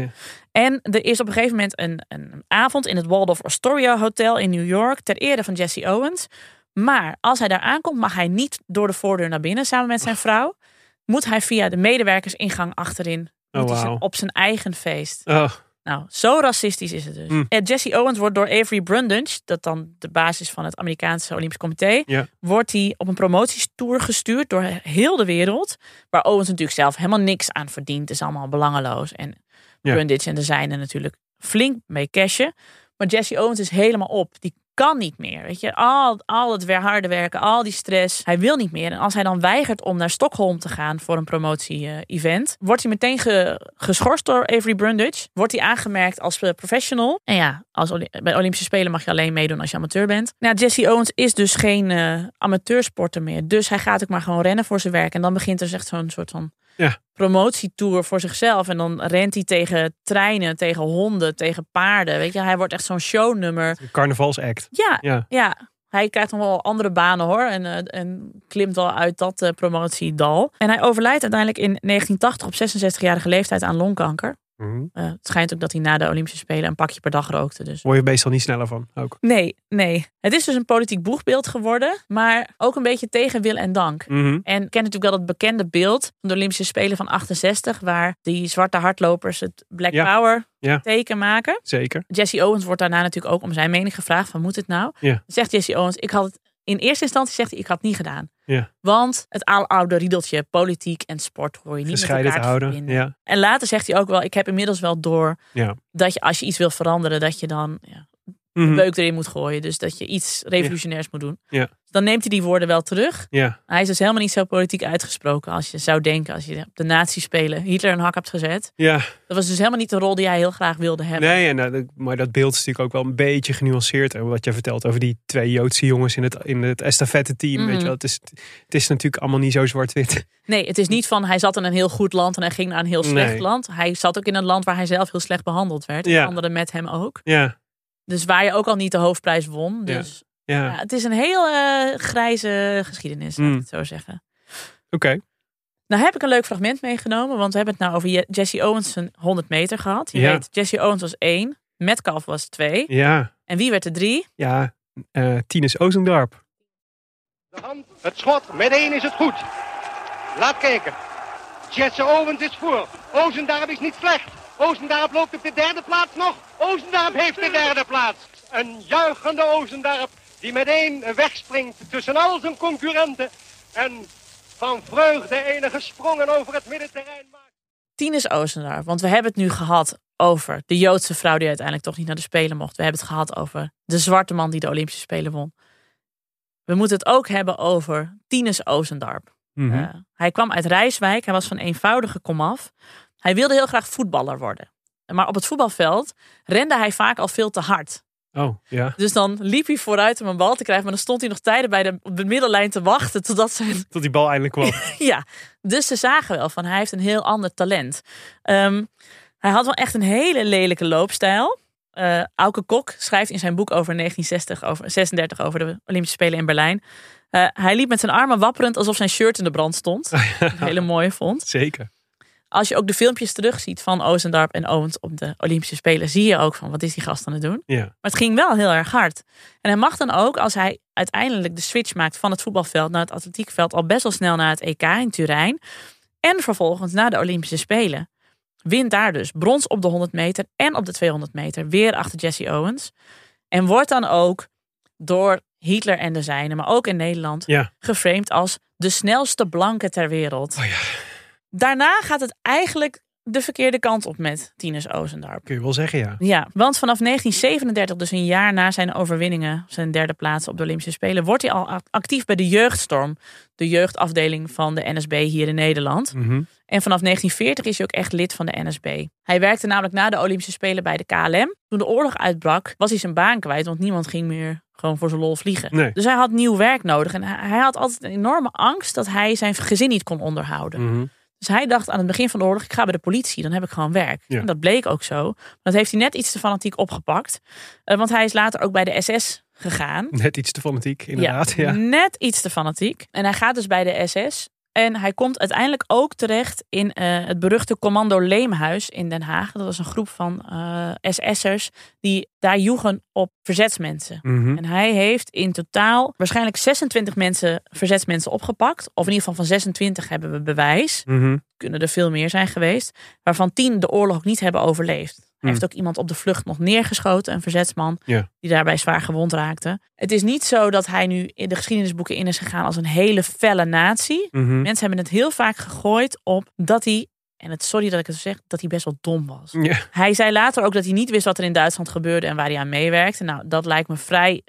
En er is op een gegeven moment een, een avond in het Waldorf Astoria Hotel in New York ter ere van Jesse Owens. Maar als hij daar aankomt, mag hij niet door de voordeur naar binnen samen met zijn vrouw. Moet hij via de medewerkersingang achterin Oh, zijn- op zijn eigen feest. Oh. Nou, zo racistisch is het dus. Mm. En Jesse Owens wordt door Avery Brundage, dat dan de basis van het Amerikaanse Olympisch Comité, wordt hij op een promotiestour gestuurd door heel de wereld. Waar Owens natuurlijk zelf helemaal niks aan verdient. Het is allemaal belangeloos. En. Brundage en de zijnen natuurlijk flink mee cashen. Maar Jesse Owens is helemaal op. Die kan niet meer. Weet je, al, al het harde werken, al die stress. Hij wil niet meer. En als hij dan weigert om naar Stockholm te gaan voor een promotie-event, wordt hij meteen ge- geschorst door Avery Brundage. Wordt hij aangemerkt als eh, professional. En ja, als bij Olympische Spelen mag je alleen meedoen als je amateur bent. Nou, Jesse Owens is dus geen eh, amateursporter meer. Dus hij gaat ook maar gewoon rennen voor zijn werk. En dan begint er echt zo'n soort van Ja. promotietour voor zichzelf. En dan rent hij tegen treinen, tegen honden, tegen paarden. Weet je, hij wordt echt zo'n shownummer. Carnavalsact. Ja, Ja. ja. Hij krijgt nog wel andere banen hoor. En, eh, en klimt wel uit dat eh, promotiedal. En hij overlijdt uiteindelijk in 1980 op 66-jarige leeftijd aan longkanker. Mhm. Eh, het schijnt ook dat hij na de Olympische Spelen een pakje per dag rookte. Dus. Word je meestal niet sneller van. Ook. Nee, nee. Het is dus een politiek boegbeeld geworden. Maar ook een beetje tegen wil en dank. Mhm. En ik ken natuurlijk wel dat bekende beeld van de Olympische Spelen van 68. Waar die zwarte hardlopers het Black Ja. Power Ja. teken maken. Zeker. Jesse Owens wordt daarna natuurlijk ook om zijn mening gevraagd. Van moet het nou? Ja. Zegt Jesse Owens, ik had het in eerste instantie zegt hij, ik had het niet gedaan. Ja. Want het oude riedeltje politiek en sport hoor je niet Gescheiden met elkaar houden. verbinden. Ja. En later zegt hij ook wel, ik heb inmiddels wel door Ja. dat je als je iets wil veranderen, dat je dan ja, Een beuk erin moet gooien. Dus dat je iets revolutionairs moet doen. Ja. Dan neemt hij die woorden wel terug. Ja. Hij is dus helemaal niet zo politiek uitgesproken als je zou denken als je op de nazi-spelen Hitler een hak hebt gezet. Ja. Dat was dus helemaal niet de rol die hij heel graag wilde hebben. Nee, eh, maar dat beeld is natuurlijk ook wel een beetje genuanceerd. En wat jij vertelt over die twee Joodse jongens in het, in het estafette team. Weet Mhm. je wel, het, is, het is natuurlijk allemaal niet zo zwart-wit. Nee, het is niet van hij zat in een heel goed land en hij ging naar een heel slecht Nee. land. Hij zat ook in een land waar hij zelf heel slecht behandeld werd. En anderen met hem ook. Ja. Dus waar je ook al niet de hoofdprijs won. Dus Ja. ja, het is een heel eh, grijze geschiedenis, laat ik Mm. het zo zeggen. Oké. Nou heb ik een leuk fragment meegenomen, want we hebben het nou over Je- Jesse Owens zijn 100 meter gehad. Je Ja. weet, Jesse Owens was één, Metcalf was twee. Ja. En wie werd er drie? Ja. eh Tinus Ozendarp. Het schot, met één is het goed. Laat kijken. Jesse Owens is voor. Ozendarp is niet slecht. Ozendarp loopt op de derde plaats nog. Ozendarp heeft de derde plaats. Een juichende Ozendarp die meteen wegspringt tussen al zijn concurrenten. En van vreugde enige sprongen over het middenterrein maakt. Tinus Oostendaar, want we hebben het nu gehad over de Joodse vrouw die uiteindelijk toch niet naar de Spelen mocht. We hebben het gehad over de zwarte man die de Olympische Spelen won. We moeten het ook hebben over Tinus Oostendarp. Mhm. Uh, hij kwam uit Rijswijk, hij was van eenvoudige komaf. Hij wilde heel graag voetballer worden. Maar op het voetbalveld rende hij vaak al veel te hard. Oh, ja. Dus dan liep hij vooruit om een bal te krijgen. Maar dan stond hij nog tijden bij de, op de middellijn te wachten. Totdat zijn... Tot die bal eindelijk kwam. ja, dus ze zagen wel van hij heeft een heel ander talent. Um, hij had wel echt een hele lelijke loopstijl. Uh, Auke Kok schrijft in zijn boek over 1960, over 36 over de Olympische Spelen in Berlijn. Uh, hij liep met zijn armen wapperend alsof zijn shirt in de brand stond. Een hele mooie vond. Zeker. Als je ook de filmpjes terugziet van Oostendarp en Owens op de Olympische Spelen, zie je ook van wat is die gast aan het doen. Ja. Maar het ging wel heel erg hard. En hij mag dan ook, als hij uiteindelijk de switch maakt van het voetbalveld naar het atletiekveld, al best wel snel naar het EK in Turijn. En vervolgens naar de Olympische Spelen. Wint daar dus brons op de 100 meter en op de 200 meter. Weer achter Jesse Owens. En wordt dan ook door Hitler en de zijnen, maar ook in Nederland, ja. geframed als de snelste blanke ter wereld. Oh ja. Daarna gaat het eigenlijk de verkeerde kant op met Tinus Oostendarp. Kun je wel zeggen, ja. Ja, want vanaf 1937, dus een jaar na zijn overwinningen, zijn derde plaats op de Olympische Spelen, wordt hij al actief bij de Jeugdstorm, de jeugdafdeling van de NSB hier in Nederland. Mm -hmm. En vanaf 1940 is hij ook echt lid van de NSB. Hij werkte namelijk na de Olympische Spelen bij de KLM. Toen de oorlog uitbrak, was hij zijn baan kwijt, want niemand ging meer gewoon voor zijn lol vliegen. Nee. Dus hij had nieuw werk nodig en hij had altijd een enorme angst dat hij zijn gezin niet kon onderhouden. Mm -hmm. Dus hij dacht aan het begin van de oorlog, ik ga bij de politie, dan heb ik gewoon werk. Ja. En dat bleek ook zo. Dat heeft hij net iets te fanatiek opgepakt. Uh, want hij is later ook bij de SS gegaan. Net iets te fanatiek, inderdaad. Ja, ja. Net iets te fanatiek. En hij gaat dus bij de SS. En hij komt uiteindelijk ook terecht in uh, het beruchte Commando Leemhuis in Den Haag. Dat was een groep van uh, SS'ers die daar joegen op verzetsmensen. Mm -hmm. En hij heeft in totaal waarschijnlijk 26 mensen, verzetsmensen opgepakt. Of in ieder geval van 26 hebben we bewijs. Mm -hmm. Kunnen er veel meer zijn geweest. Waarvan 10 de oorlog ook niet hebben overleefd. Hij heeft ook iemand op de vlucht nog neergeschoten, een verzetsman, ja. die daarbij zwaar gewond raakte. Het is niet zo dat hij nu in de geschiedenisboeken in is gegaan als een hele felle natie. Mm -hmm. Mensen hebben het heel vaak gegooid op dat hij, en het sorry dat ik het zo zeg, dat hij best wel dom was. Ja. Hij zei later ook dat hij niet wist wat er in Duitsland gebeurde en waar hij aan meewerkte. Nou, dat lijkt me vrij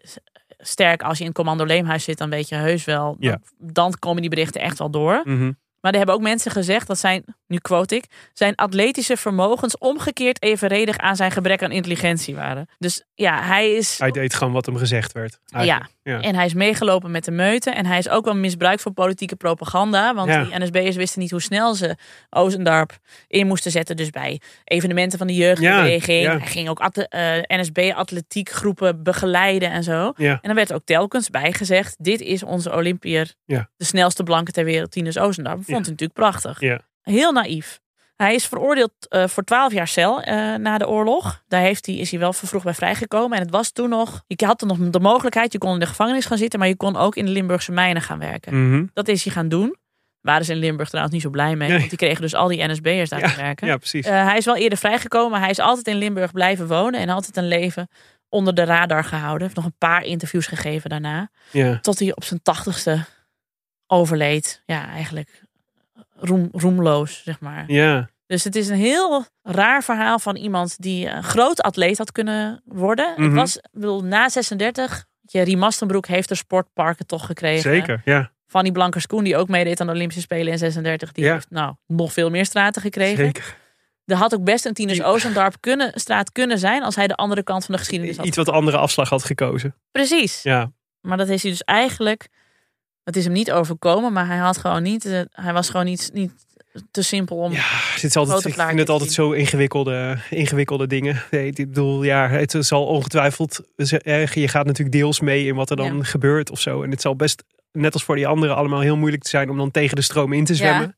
sterk. Als je in het commando Leemhuis zit, dan weet je heus wel. Ja. Dan komen die berichten echt wel door. Mm -hmm. Maar er hebben ook mensen gezegd, dat zijn, nu quote ik, zijn atletische vermogens omgekeerd evenredig aan zijn gebrek aan intelligentie waren. Dus ja, hij is. Hij deed gewoon wat hem gezegd werd. Ja. ja. en hij is meegelopen met de meute. En hij is ook wel misbruikt voor politieke propaganda. Want Ja. die NSB'ers wisten niet hoe snel ze Oostendarp in moesten zetten. Dus bij evenementen van de jeugdbeweging. Ja. Hij ging ook at- eh, NSB-atletiekgroepen begeleiden en zo. En dan werd ook telkens bijgezegd: dit is onze Olympiër, Ja. de snelste blanke ter wereld, Tinus Oostendarp. Vond hij natuurlijk prachtig. Heel naïef. Hij is veroordeeld eh, voor 12 jaar cel eh, na de oorlog. Daar heeft hij, is hij wel vervroegd bij vrijgekomen. En het was toen nog. Je had toen nog de mogelijkheid. Je kon in de gevangenis gaan zitten. Maar je kon ook in de Limburgse mijnen gaan werken. Mhm. Dat is hij gaan doen. Waren ze in Limburg trouwens niet zo blij mee. Nee. Want die kregen dus al die NSB'ers daar te werken. Ja, precies. Eh, hij is wel eerder vrijgekomen. Maar hij is altijd in Limburg blijven wonen. En altijd een leven onder de radar gehouden. Heeft nog een paar interviews gegeven daarna. ja. Tot hij op zijn tachtigste overleed. Ja, eigenlijk roem, roemloos, zeg maar. Ja. Dus het is een heel raar verhaal van iemand die een groot atleet had kunnen worden. Mhm. Het was, ik bedoel, na 36, je Rie Mastenbroek heeft de sportparken toch gekregen. Zeker, ja. Fanny Blankers-Koen, die ook meedeed aan de Olympische Spelen in 36, die Ja. heeft nou nog veel meer straten gekregen. Zeker. Er had ook best een Tinus Oostendarp kunnen, straat kunnen zijn als hij de andere kant van de geschiedenis had. Iets wat andere afslag had gekozen. Precies. Ja. Maar dat is hij dus eigenlijk. Het is hem niet overkomen, maar hij had gewoon niet. eh, Hij was gewoon niet, niet te simpel om. Ja, het is altijd, ik vind het te altijd zo ingewikkelde, ingewikkelde dingen. Nee, ik bedoel, ja, het zal ongetwijfeld. eh, Je gaat natuurlijk deels mee in wat er dan Ja. gebeurt of zo. En het zal best, net als voor die anderen, allemaal heel moeilijk zijn om dan tegen de stroom in te zwemmen.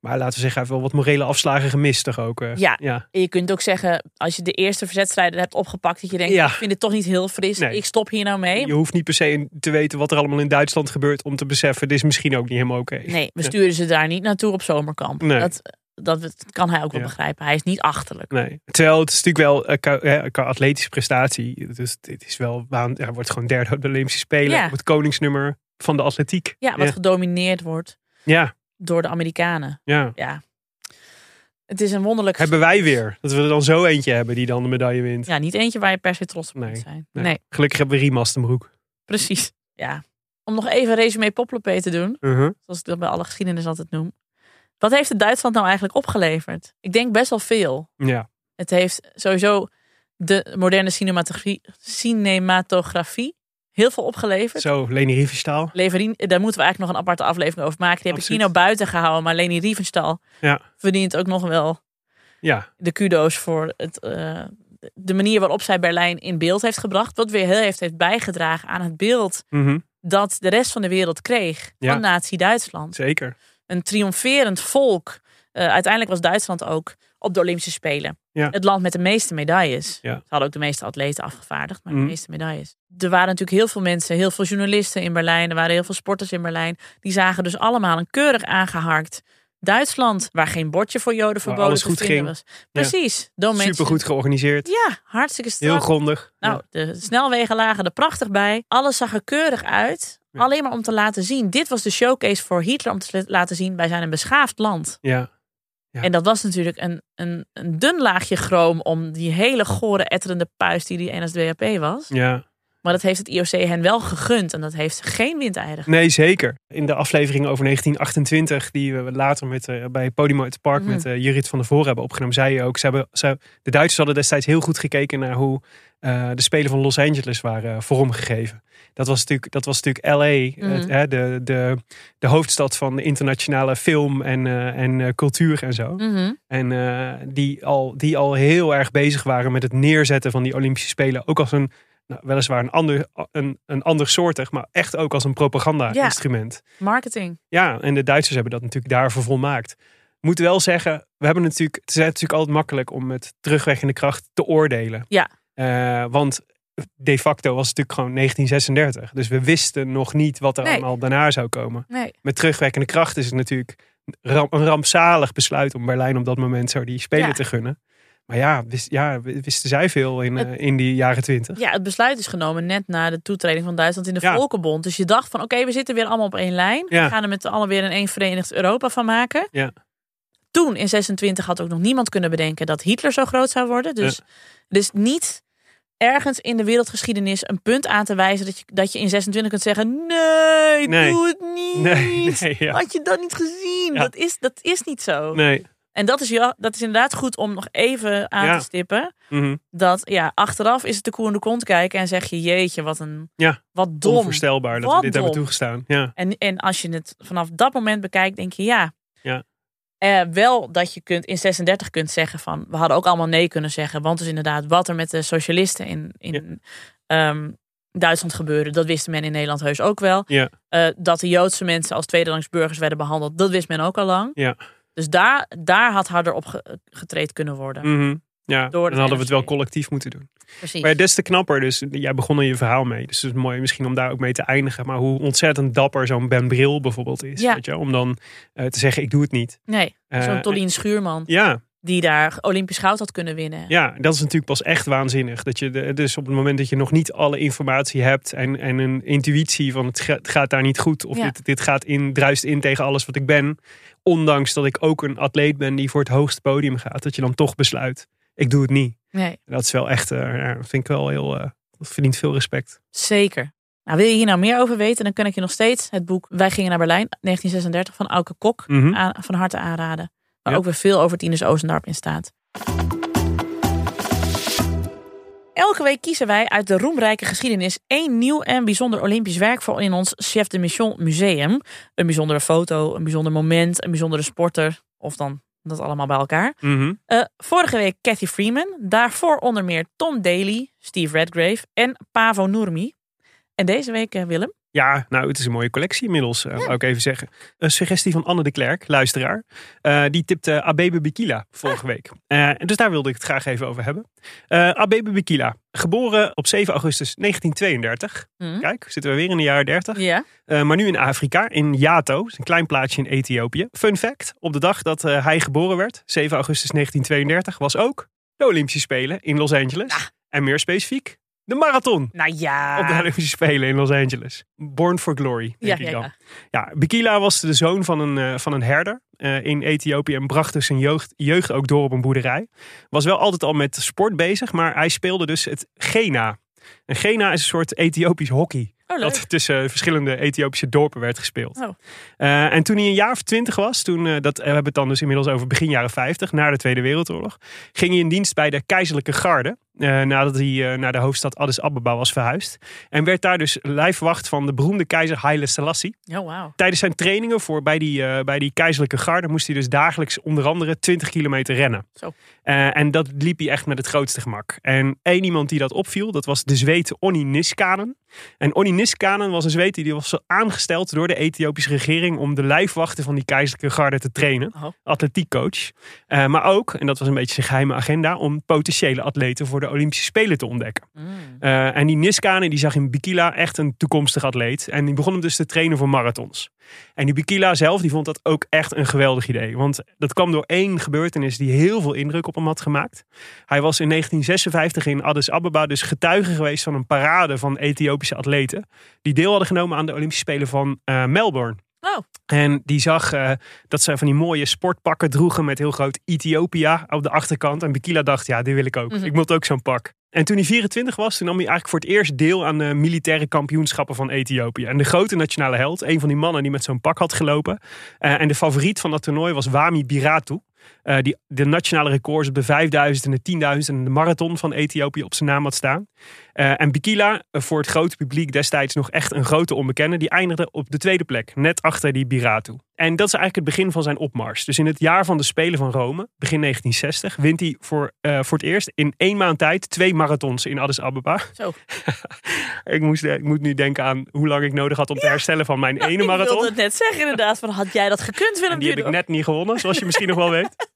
Maar laten we zeggen, hij heeft wel wat morele afslagen gemist, toch ook? eh? Ja. ja. En je kunt ook zeggen, als je de eerste verzetstrijder hebt opgepakt, dat je denkt: Ja. ik vind het toch niet heel fris. Nee. Ik stop hier nou mee. Je hoeft niet per se te weten wat er allemaal in Duitsland gebeurt om te beseffen, dit is misschien ook niet helemaal oké. Nee, we Ja. sturen ze daar niet naartoe op zomerkamp. Nee. Dat, dat, kan hij ook wel Ja. begrijpen. Hij is niet achterlijk. Nee. Terwijl het is natuurlijk wel qua, eh, qua atletische prestatie. Dus dit is wel. Hij wordt gewoon derde op de Olympische Spelen. Ja. Op het koningsnummer van de atletiek. Ja, wat gedomineerd wordt. Ja, door de Amerikanen. ja. Ja. Het is een wonderlijk... Hebben wij weer. Dat we er dan zo eentje hebben die dan de medaille wint. Ja, niet eentje waar je per se trots op moet zijn. Nee. Nee. Gelukkig hebben we Riemas broek. precies. Ja. Om nog even resume Poplopé te doen. Uh-huh. Zoals ik dat bij alle geschiedenis altijd noem. Wat heeft het Duitsland nou eigenlijk opgeleverd? Ik denk best wel veel. Ja. Het heeft sowieso de moderne cinematografie, cinematografie heel veel opgeleverd. Zo, Leni Riefenstahl. Leverien, daar moeten we eigenlijk nog een aparte aflevering over maken. Die heb ik hier nou buiten gehouden. Maar Leni Riefenstahl Ja. verdient ook nog wel Ja. de kudo's voor het, eh, de manier waarop zij Berlijn in beeld heeft gebracht. Wat weer heel heeft, heeft bijgedragen aan het beeld Mhm. dat de rest van de wereld kreeg Ja. van Nazi-Duitsland. Zeker. Een triomferend volk. Eh, uiteindelijk was Duitsland ook op de Olympische Spelen. Ja. Het land met de meeste medailles. Ja. Ze hadden ook de meeste atleten afgevaardigd, maar Mhm. de meeste medailles. Er waren natuurlijk heel veel mensen, heel veel journalisten in Berlijn. Er waren heel veel sporters in Berlijn. Die zagen dus allemaal een keurig aangeharkt Duitsland, waar geen bordje voor Joden verboden alles goed ging. was. Ja. Precies. Mensen- Supergoed georganiseerd. Ja, hartstikke strak. Heel grondig. Nou, de snelwegen lagen er prachtig bij. Alles zag er keurig uit. Alleen maar om te laten zien. Dit was de showcase voor Hitler om te laten zien. Wij zijn een beschaafd land. Ja. En dat was natuurlijk een, een, een dun laagje chroom om die hele gore, etterende puis die die NSDAP was. Ja. Maar dat heeft het IOC hen wel gegund. En dat heeft geen windeieren. Nee, zeker. In de aflevering over 1928, die we later met, eh, bij Podium uit het Park Mhm. met eh Jurrit van der Voren hebben opgenomen, zei je ook, ze hebben, ze, de Duitsers hadden destijds heel goed gekeken naar hoe eh, de Spelen van Los Angeles waren vormgegeven. Dat was natuurlijk, dat was natuurlijk LA, Mhm. het, de, de, de hoofdstad van de internationale film en, en cultuur en zo. Mhm. En die, al, die al heel erg bezig waren met het neerzetten van die Olympische Spelen. Ook als een, nou, weliswaar een ander, een, een ander soortig, maar echt ook als een propaganda-instrument. Marketing. Ja, en de Duitsers hebben dat natuurlijk daarvoor volmaakt. Moet wel zeggen, we hebben natuurlijk, het is natuurlijk altijd makkelijk om met terugwerkende kracht te oordelen. Ja. Eh, want de facto was het natuurlijk gewoon 1936. Dus we wisten nog niet wat er Nee. allemaal daarna zou komen. Nee. Met terugwerkende kracht is het natuurlijk een rampzalig besluit om Berlijn op dat moment zo die Spelen Ja. te gunnen. Maar ja, wist, ja, wisten zij veel in, eh, in die jaren twintig. Ja, het besluit is genomen net na de toetreding van Duitsland in de Ja. Volkenbond. Dus je dacht van oké, we zitten weer allemaal op één lijn. Ja. We gaan er met allen weer een één verenigd Europa van maken. Ja. Toen in 26 had ook nog niemand kunnen bedenken dat Hitler zo groot zou worden. Dus er is niet ergens in de wereldgeschiedenis een punt aan te wijzen dat je, dat je in 26 kunt zeggen: nee, Nee. doe het niet. Nee, nee, ja. Had je dat niet gezien? Ja. Dat, is, dat is niet zo. Nee. En dat is, ja, dat is inderdaad goed om nog even aan Ja. te stippen. Mhm. Dat ja, achteraf is het de koe in de kont kijken en zeg je: jeetje, wat een Ja, wat dom. onvoorstelbaar dat Wat we dit hebben toegestaan. Ja. En, en als je het vanaf dat moment bekijkt, denk je ja. Ja. Eh, wel dat je kunt in 36 kunt zeggen van we hadden ook allemaal nee kunnen zeggen. Want dus inderdaad, wat er met de socialisten in, in ehm, Duitsland gebeurde, dat wist men in Nederland heus ook wel. Ja. Eh, dat de Joodse mensen als tweederangs burgers werden behandeld, dat wist men ook al lang. Ja. Dus daar, daar had harder op ge- getraind kunnen worden. Mhm. Ja, dan hadden we het wel collectief moeten doen. Precies. Maar ja, des te knapper, dus jij begon er je verhaal mee. Dus het is mooi misschien om daar ook mee te eindigen. Maar hoe ontzettend dapper zo'n Ben Bril bijvoorbeeld is. Ja. Weet je? Om dan eh, te zeggen, ik doe het niet. Nee, Eh, zo'n Tolien Schuurman. Ja, Die daar Olympisch goud had kunnen winnen. ja, dat is natuurlijk pas echt waanzinnig. Dat je de, dus op het moment dat je nog niet alle informatie hebt en, en een intuïtie van het, ga- het gaat daar niet goed. Of Ja. dit, dit gaat in, druist in tegen alles wat ik ben. Ondanks dat ik ook een atleet ben die voor het hoogste podium gaat. Dat je dan toch besluit, ik doe het niet. Nee, Dat is wel echt, ja, vind ik wel heel, eh, dat verdient veel respect. zeker. Nou, wil je hier nou meer over weten, dan kan ik je nog steeds het boek Wij gingen naar Berlijn, 1936 van Auke Kok, Mhm. aan, van harte aanraden. Waar Ja. ook weer veel over Tinus Oostendorp in staat. Elke week kiezen wij uit de roemrijke geschiedenis één nieuw en bijzonder Olympisch werk voor in ons Chef de Mission Museum. Een bijzondere foto, een bijzonder moment, een bijzondere sporter. Of dan dat allemaal bij elkaar. Mhm. Eh, vorige week Cathy Freeman. Daarvoor onder meer Tom Daly, Steve Redgrave en Pavo Nurmi. En deze week eh, Willem. Ja, nou, het is een mooie collectie inmiddels, wou ik even zeggen. Een suggestie van Anne de Klerk, luisteraar. Eh, die tipte Abebe Bikila vorige week. Eh, en dus daar wilde ik het graag even over hebben. Abebe Bikila, geboren op 7 augustus 1932. Mhm. Kijk, zitten we weer in de jaren 30. Ja. Maar nu in Afrika, in Yato, een klein plaatsje in Ethiopië. Fun fact, op de dag dat hij geboren werd, 7 augustus 1932, was ook de Olympische Spelen in Los Angeles. En meer specifiek, De marathon. Nou ja. Op de Olympische Spelen in Los Angeles. Born for Glory, denk Ja, ik ja, dan. ja. Ja, Bikila was de zoon van een, eh, van een herder eh, in Ethiopië en bracht dus zijn jeugd, jeugd ook door op een boerderij. Was wel altijd al met sport bezig, maar hij speelde dus het Gena. En Gena is een soort Ethiopisch hockey. Oh, dat tussen verschillende Ethiopische dorpen werd gespeeld. Oh. Eh, en toen hij een jaar of twintig was, toen, eh, dat, we hebben het dan dus inmiddels over begin jaren 50, na de Tweede Wereldoorlog, ging hij in dienst bij de keizerlijke garde. Eh, nadat hij eh, naar de hoofdstad Addis Ababa was verhuisd. En werd daar dus lijfwacht van de beroemde keizer Haile Selassie. Oh, wauw. Tijdens zijn trainingen voor bij, die, eh, bij die keizerlijke garde moest hij dus dagelijks onder andere 20 kilometer rennen. Zo. En dat liep hij echt met het grootste gemak. En één iemand die dat opviel, dat was de Zweed Onni Niskanen. En Onni Niskanen was een Zweed die was aangesteld door de Ethiopische regering om de lijfwachten van die keizerlijke garde te trainen. Oh. Atletiekcoach. Maar ook, en dat was een beetje zijn geheime agenda, om potentiële atleten voor de Olympische Spelen te ontdekken. Eh, en die Niskanen die zag in Bikila echt een toekomstig atleet. En die begon hem dus te trainen voor marathons. En die Bikila zelf die vond dat ook echt een geweldig idee. Want dat kwam door één gebeurtenis die heel veel indruk op hem had gemaakt. Hij was in 1956 in Addis Ababa dus getuige geweest van een parade van Ethiopische atleten. Die deel hadden genomen aan de Olympische Spelen van eh, Melbourne. Oh. En die zag eh, dat ze van die mooie sportpakken droegen met heel groot Ethiopia op de achterkant. En Bikila dacht, ja, dit wil ik ook. Mhm. Ik moet ook zo'n pak. En toen hij 24 was, toen nam hij eigenlijk voor het eerst deel aan de militaire kampioenschappen van Ethiopië. En de grote nationale held, een van die mannen die met zo'n pak had gelopen. eh, en de favoriet van dat toernooi was Wami Biratu. Eh, die de nationale records op de 5000 en de 10.000 en de marathon van Ethiopië op zijn naam had staan. Eh, en Bikila, eh, voor het grote publiek destijds nog echt een grote onbekende, die eindigde op de tweede plek, net achter die Biratu. En dat is eigenlijk het begin van zijn opmars. Dus in het jaar van de Spelen van Rome, begin 1960, wint hij voor, eh, voor het eerst in één maand tijd twee marathons in Addis Ababa. Zo. ik, moest, ik moet nu denken aan hoe lang ik nodig had om te herstellen van mijn ene Ik marathon. wilde het net zeggen inderdaad. Van, had jij dat gekund, Willem En die heb ik net niet gewonnen, zoals je misschien nog wel weet.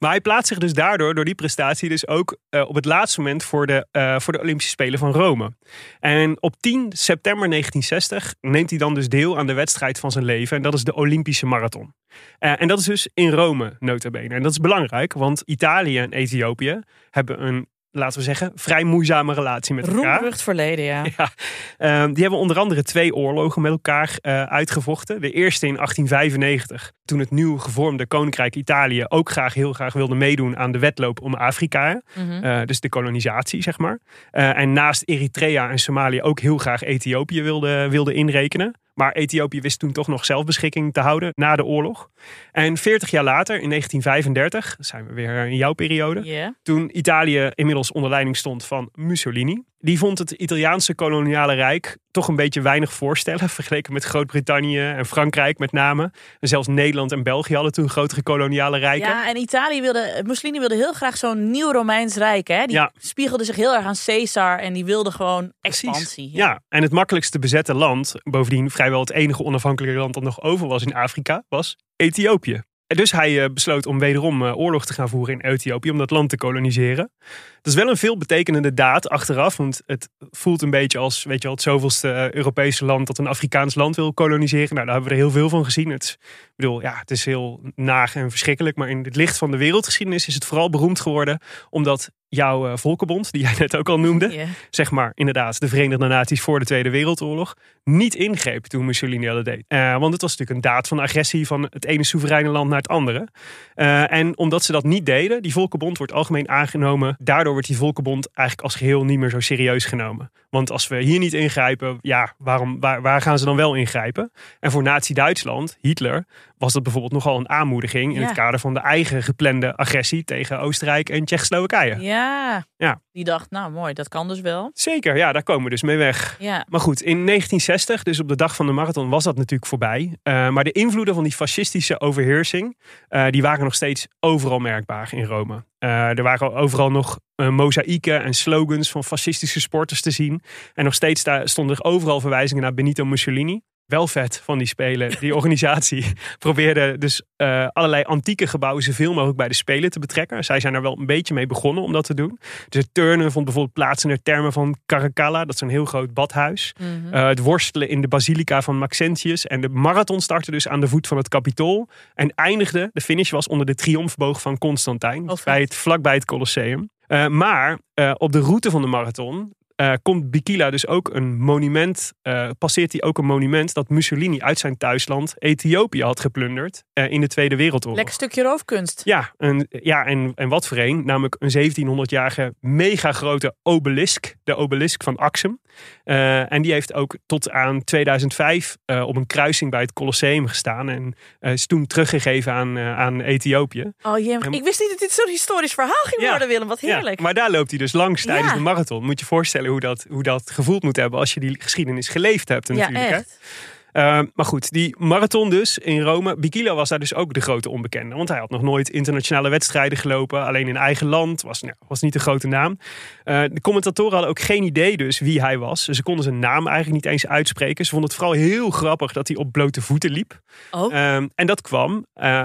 Maar hij plaatst zich dus daardoor, door die prestatie, dus ook eh, op het laatste moment voor de, eh, voor de Olympische Spelen van Rome. En op 10 september 1960 neemt hij dan dus deel aan de wedstrijd van zijn leven. En dat is de Olympische Marathon. Eh, en dat is dus in Rome, nota bene. En dat is belangrijk, want Italië en Ethiopië hebben een, laten we zeggen, vrij moeizame relatie met elkaar. Roemrucht verleden, ja. Ja, ehm, die hebben onder andere twee oorlogen met elkaar eh, uitgevochten. De eerste in 1895, toen het nieuw gevormde Koninkrijk Italië ook graag heel graag wilde meedoen aan de wedloop om Afrika. Mhm. Eh, dus de kolonisatie, zeg maar. Eh, en naast Eritrea en Somalië ook heel graag Ethiopië wilde, wilde inrekenen. Maar Ethiopië wist toen toch nog zelfbeschikking te houden na de oorlog. En 40 jaar later, in 1935, zijn we weer in jouw periode. Toen Italië inmiddels onder leiding stond van Mussolini. Die vond het Italiaanse koloniale rijk toch een beetje weinig voorstellen. Vergeleken met Groot-Brittannië en Frankrijk met name. En zelfs Nederland en België hadden toen grotere koloniale rijken. Ja, en Italië wilde, Mussolini wilde heel graag zo'n nieuw Romeins Rijk. Hè? Die Ja. spiegelde zich heel erg aan Caesar en die wilde gewoon expansie. Ja, en het makkelijkst te bezetten land, bovendien vrijwel het enige onafhankelijke land dat nog over was in Afrika, was Ethiopië. Dus hij eh, besloot om wederom eh, oorlog te gaan voeren in Ethiopië om dat land te koloniseren. Dat is wel een veelbetekenende daad achteraf, want het voelt een beetje als weet je het zoveelste eh, Europese land dat een Afrikaans land wil koloniseren. Nou, daar hebben we er heel veel van gezien. Het, ik bedoel, ja, het is heel naag en verschrikkelijk, maar in het licht van de wereldgeschiedenis is het vooral beroemd geworden omdat jouw eh, Volkenbond, die jij net ook al noemde, zeg maar inderdaad de Verenigde Naties voor de Tweede Wereldoorlog, niet ingreep toen Mussolini dat deed. Eh, want het was natuurlijk een daad van agressie van het ene soevereine land naar het andere. Eh, en omdat ze dat niet deden, die Volkenbond wordt algemeen aangenomen, daardoor wordt die Volkenbond eigenlijk als geheel niet meer zo serieus genomen. Want als we hier niet ingrijpen, ja, waarom, waar, waar gaan ze dan wel ingrijpen? En voor Nazi-Duitsland, Hitler, was dat bijvoorbeeld nogal een aanmoediging in Ja. het kader van de eigen geplande agressie tegen Oostenrijk en Tsjechoslowakije. Ja. Ja. Die dacht, nou mooi, dat kan dus wel. Zeker, ja, daar komen we dus mee weg. Ja. Maar goed, in 1960, dus op de dag van de marathon, was dat natuurlijk voorbij. Eh, maar de invloeden van die fascistische overheersing, eh, die waren nog steeds overal merkbaar in Rome. Eh, er waren overal nog mozaïeken en slogans van fascistische sporters te zien. En nog steeds daar stonden er overal verwijzingen naar Benito Mussolini. Wel vet van die spelen. Die organisatie probeerde dus eh, allerlei antieke gebouwen zoveel mogelijk bij de spelen te betrekken. Zij zijn er wel een beetje mee begonnen om dat te doen. Dus het turnen vond bijvoorbeeld plaats in de termen van Caracalla. Dat is een heel groot badhuis. Mhm. Eh, het worstelen in de basilica van Maxentius. En de marathon startte dus aan de voet van het Capitool. En eindigde, de finish was onder de triomfboog van Constantijn. Oh, bij het, vlakbij het Colosseum. Eh, maar op de route van de marathon eh, komt Bikila dus ook een monument, eh, passeert hij ook een monument dat Mussolini uit zijn thuisland Ethiopië had geplunderd eh, in de Tweede Wereldoorlog. Lekker stukje roofkunst. Ja, een, ja en, en wat voor een. Namelijk een 1700-jarige mega grote obelisk. De obelisk van Axum. En die heeft ook tot aan 2005 eh, op een kruising bij het Colosseum gestaan. En is toen teruggegeven aan, aan Ethiopië. Oh jee, ik wist niet dat dit zo'n historisch verhaal ging worden, Willem. Wat heerlijk. Ja, maar daar loopt hij dus langs tijdens Ja. de marathon. Moet je voorstellen hoe dat, hoe dat gevoeld moet hebben als je die geschiedenis geleefd hebt natuurlijk. ja, hè? Uh, maar goed, die marathon dus in Rome. Bikila was daar dus ook de grote onbekende. Want hij had nog nooit internationale wedstrijden gelopen. Alleen in eigen land. Was, nou, was niet een grote naam. Uh, de commentatoren hadden ook geen idee dus wie hij was. Ze konden zijn naam eigenlijk niet eens uitspreken. Ze vonden het vooral heel grappig dat hij op blote voeten liep. Oh. Uh, en dat kwam. Uh,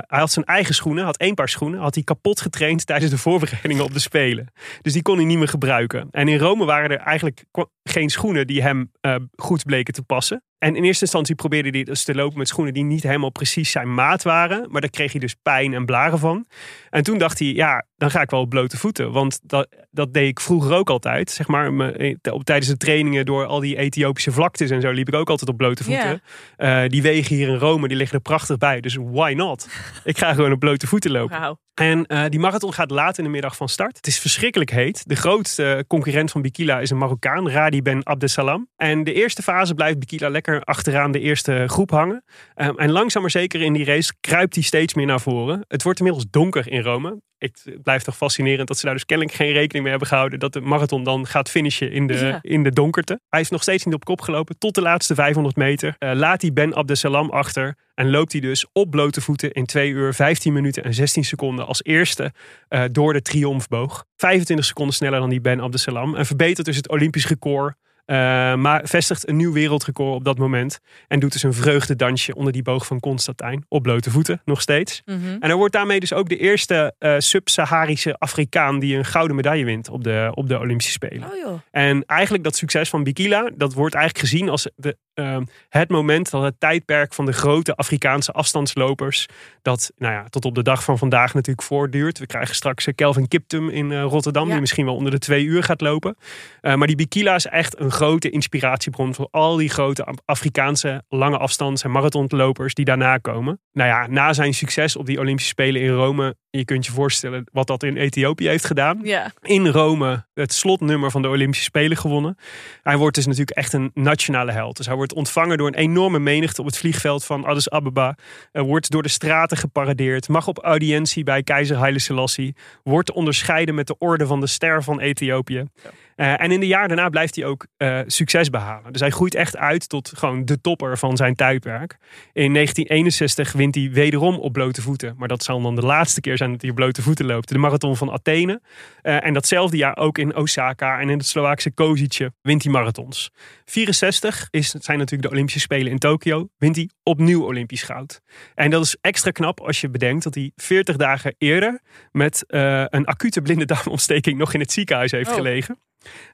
hij had zijn eigen schoenen. Had één paar schoenen. Had hij kapot getraind tijdens de voorbereidingen op de Spelen. Dus die kon hij niet meer gebruiken. En in Rome waren er eigenlijk geen schoenen die hem uh, goed bleken te passen. En in eerste instantie probeerde hij dus te lopen met schoenen die niet helemaal precies zijn maat waren. Maar daar kreeg hij dus pijn en blaren van. En toen dacht hij, ja, dan ga ik wel op blote voeten. Want dat, dat deed ik vroeger ook altijd. Zeg maar, me, op, tijdens de trainingen door al die Ethiopische vlaktes en zo liep ik ook altijd op blote voeten. Yeah. Uh, die wegen hier in Rome, die liggen er prachtig bij. Dus why not? ik ga gewoon op blote voeten lopen. Wow. En uh, die marathon gaat laat in de middag van start. Het is verschrikkelijk heet. De grootste concurrent van Bikila is een Marokkaan, Radi Ben Abdesalam. En de eerste fase blijft Bikila lekker achteraan de eerste groep hangen. Um, en langzaam maar zeker in die race kruipt hij steeds meer naar voren. Het wordt inmiddels donker in Rome. Het blijft toch fascinerend dat ze daar dus kennelijk geen rekening mee hebben gehouden. Dat de marathon dan gaat finishen in de, ja. in de donkerte. Hij is nog steeds niet op kop gelopen tot de laatste 500 meter. Uh, laat hij Ben Abdesalam achter. En loopt hij dus op blote voeten in 2 uur 15 minuten en 16 seconden als eerste uh, door de triomfboog. 25 seconden sneller dan die Ben Abdesalam. En verbetert dus het Olympisch record. Uh, maar vestigt een nieuw wereldrecord op dat moment. En doet dus een vreugdedansje onder die boog van Constantijn. Op blote voeten, nog steeds. Mhm. Mm -hmm. En hij wordt daarmee dus ook de eerste uh, sub-Saharische Afrikaan die een gouden medaille wint op de, op de Olympische Spelen. Oh. En eigenlijk dat succes van Bikila, dat wordt eigenlijk gezien als de, uh, het moment dat het tijdperk van de grote Afrikaanse afstandslopers, dat nou ja, tot op de dag van vandaag natuurlijk voortduurt. We krijgen straks Kelvin Kiptum in uh, Rotterdam, ja. die misschien wel onder de twee uur gaat lopen. Uh, maar die Bikila is echt een grote inspiratiebron voor al die grote Afrikaanse lange afstands- en marathonlopers die daarna komen. Nou ja, na zijn succes op die Olympische Spelen in Rome, je kunt je voorstellen wat dat in Ethiopië heeft gedaan. Ja. In Rome het slotnummer van de Olympische Spelen gewonnen. Hij wordt dus natuurlijk echt een nationale held. Dus hij wordt ontvangen door een enorme menigte op het vliegveld van Addis Ababa. Uh, wordt door de straten geparadeerd. Mag op audiëntie bij keizer Haile Selassie. Wordt onderscheiden met de orde van de ster van Ethiopië. Ja. Uh, en in de jaar daarna blijft hij ook uh, succes behalen. Dus hij groeit echt uit tot gewoon de topper van zijn tijdperk. In 1961 wint hij wederom op blote voeten. Maar dat zal dan de laatste keer zijn dat hij op blote voeten loopt. De marathon van Athene. Uh, en datzelfde jaar ook in Osaka en in het Slovaakse Kozice wint hij marathons. 64 is, zijn natuurlijk de Olympische Spelen in Tokio. Wint hij opnieuw Olympisch goud. En dat is extra knap als je bedenkt dat hij 40 dagen eerder met een acute blinde darmontsteking nog in het ziekenhuis heeft Oh. gelegen.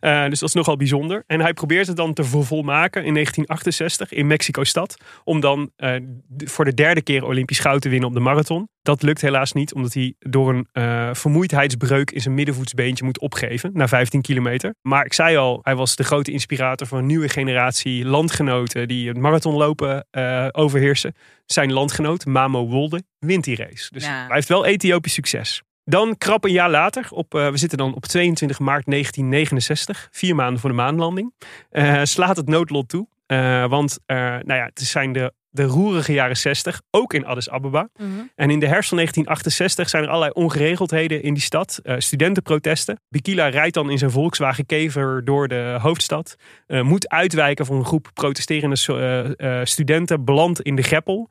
Uh, dus dat is nogal bijzonder. En hij probeert het dan te volmaken in 1968 in Mexico-stad. Om dan uh, voor de derde keer Olympisch goud te winnen op de marathon. Dat lukt helaas niet, omdat hij door een uh, vermoeidheidsbreuk in zijn middenvoetsbeentje moet opgeven. Na 15 kilometer. Maar ik zei al, hij was de grote inspirator van een nieuwe generatie landgenoten. die het marathonlopen overheersen. Zijn landgenoot, Mamo Wolde, wint die race. Dus Ja. hij heeft wel Ethiopisch succes. Dan krap een jaar later, op, uh, we zitten dan op 22 maart 1969, vier maanden voor de maanlanding, uh, slaat het noodlot toe. Uh, want nou ja, het zijn de, de roerige jaren 60, ook in Addis Ababa. Mhm. En in de herfst van 1968 zijn er allerlei ongeregeldheden in die stad. Uh, studentenprotesten. Bikila rijdt dan in zijn Volkswagen Kever door de hoofdstad. Uh, moet uitwijken voor een groep protesterende uh, studenten. Belandt in de greppel.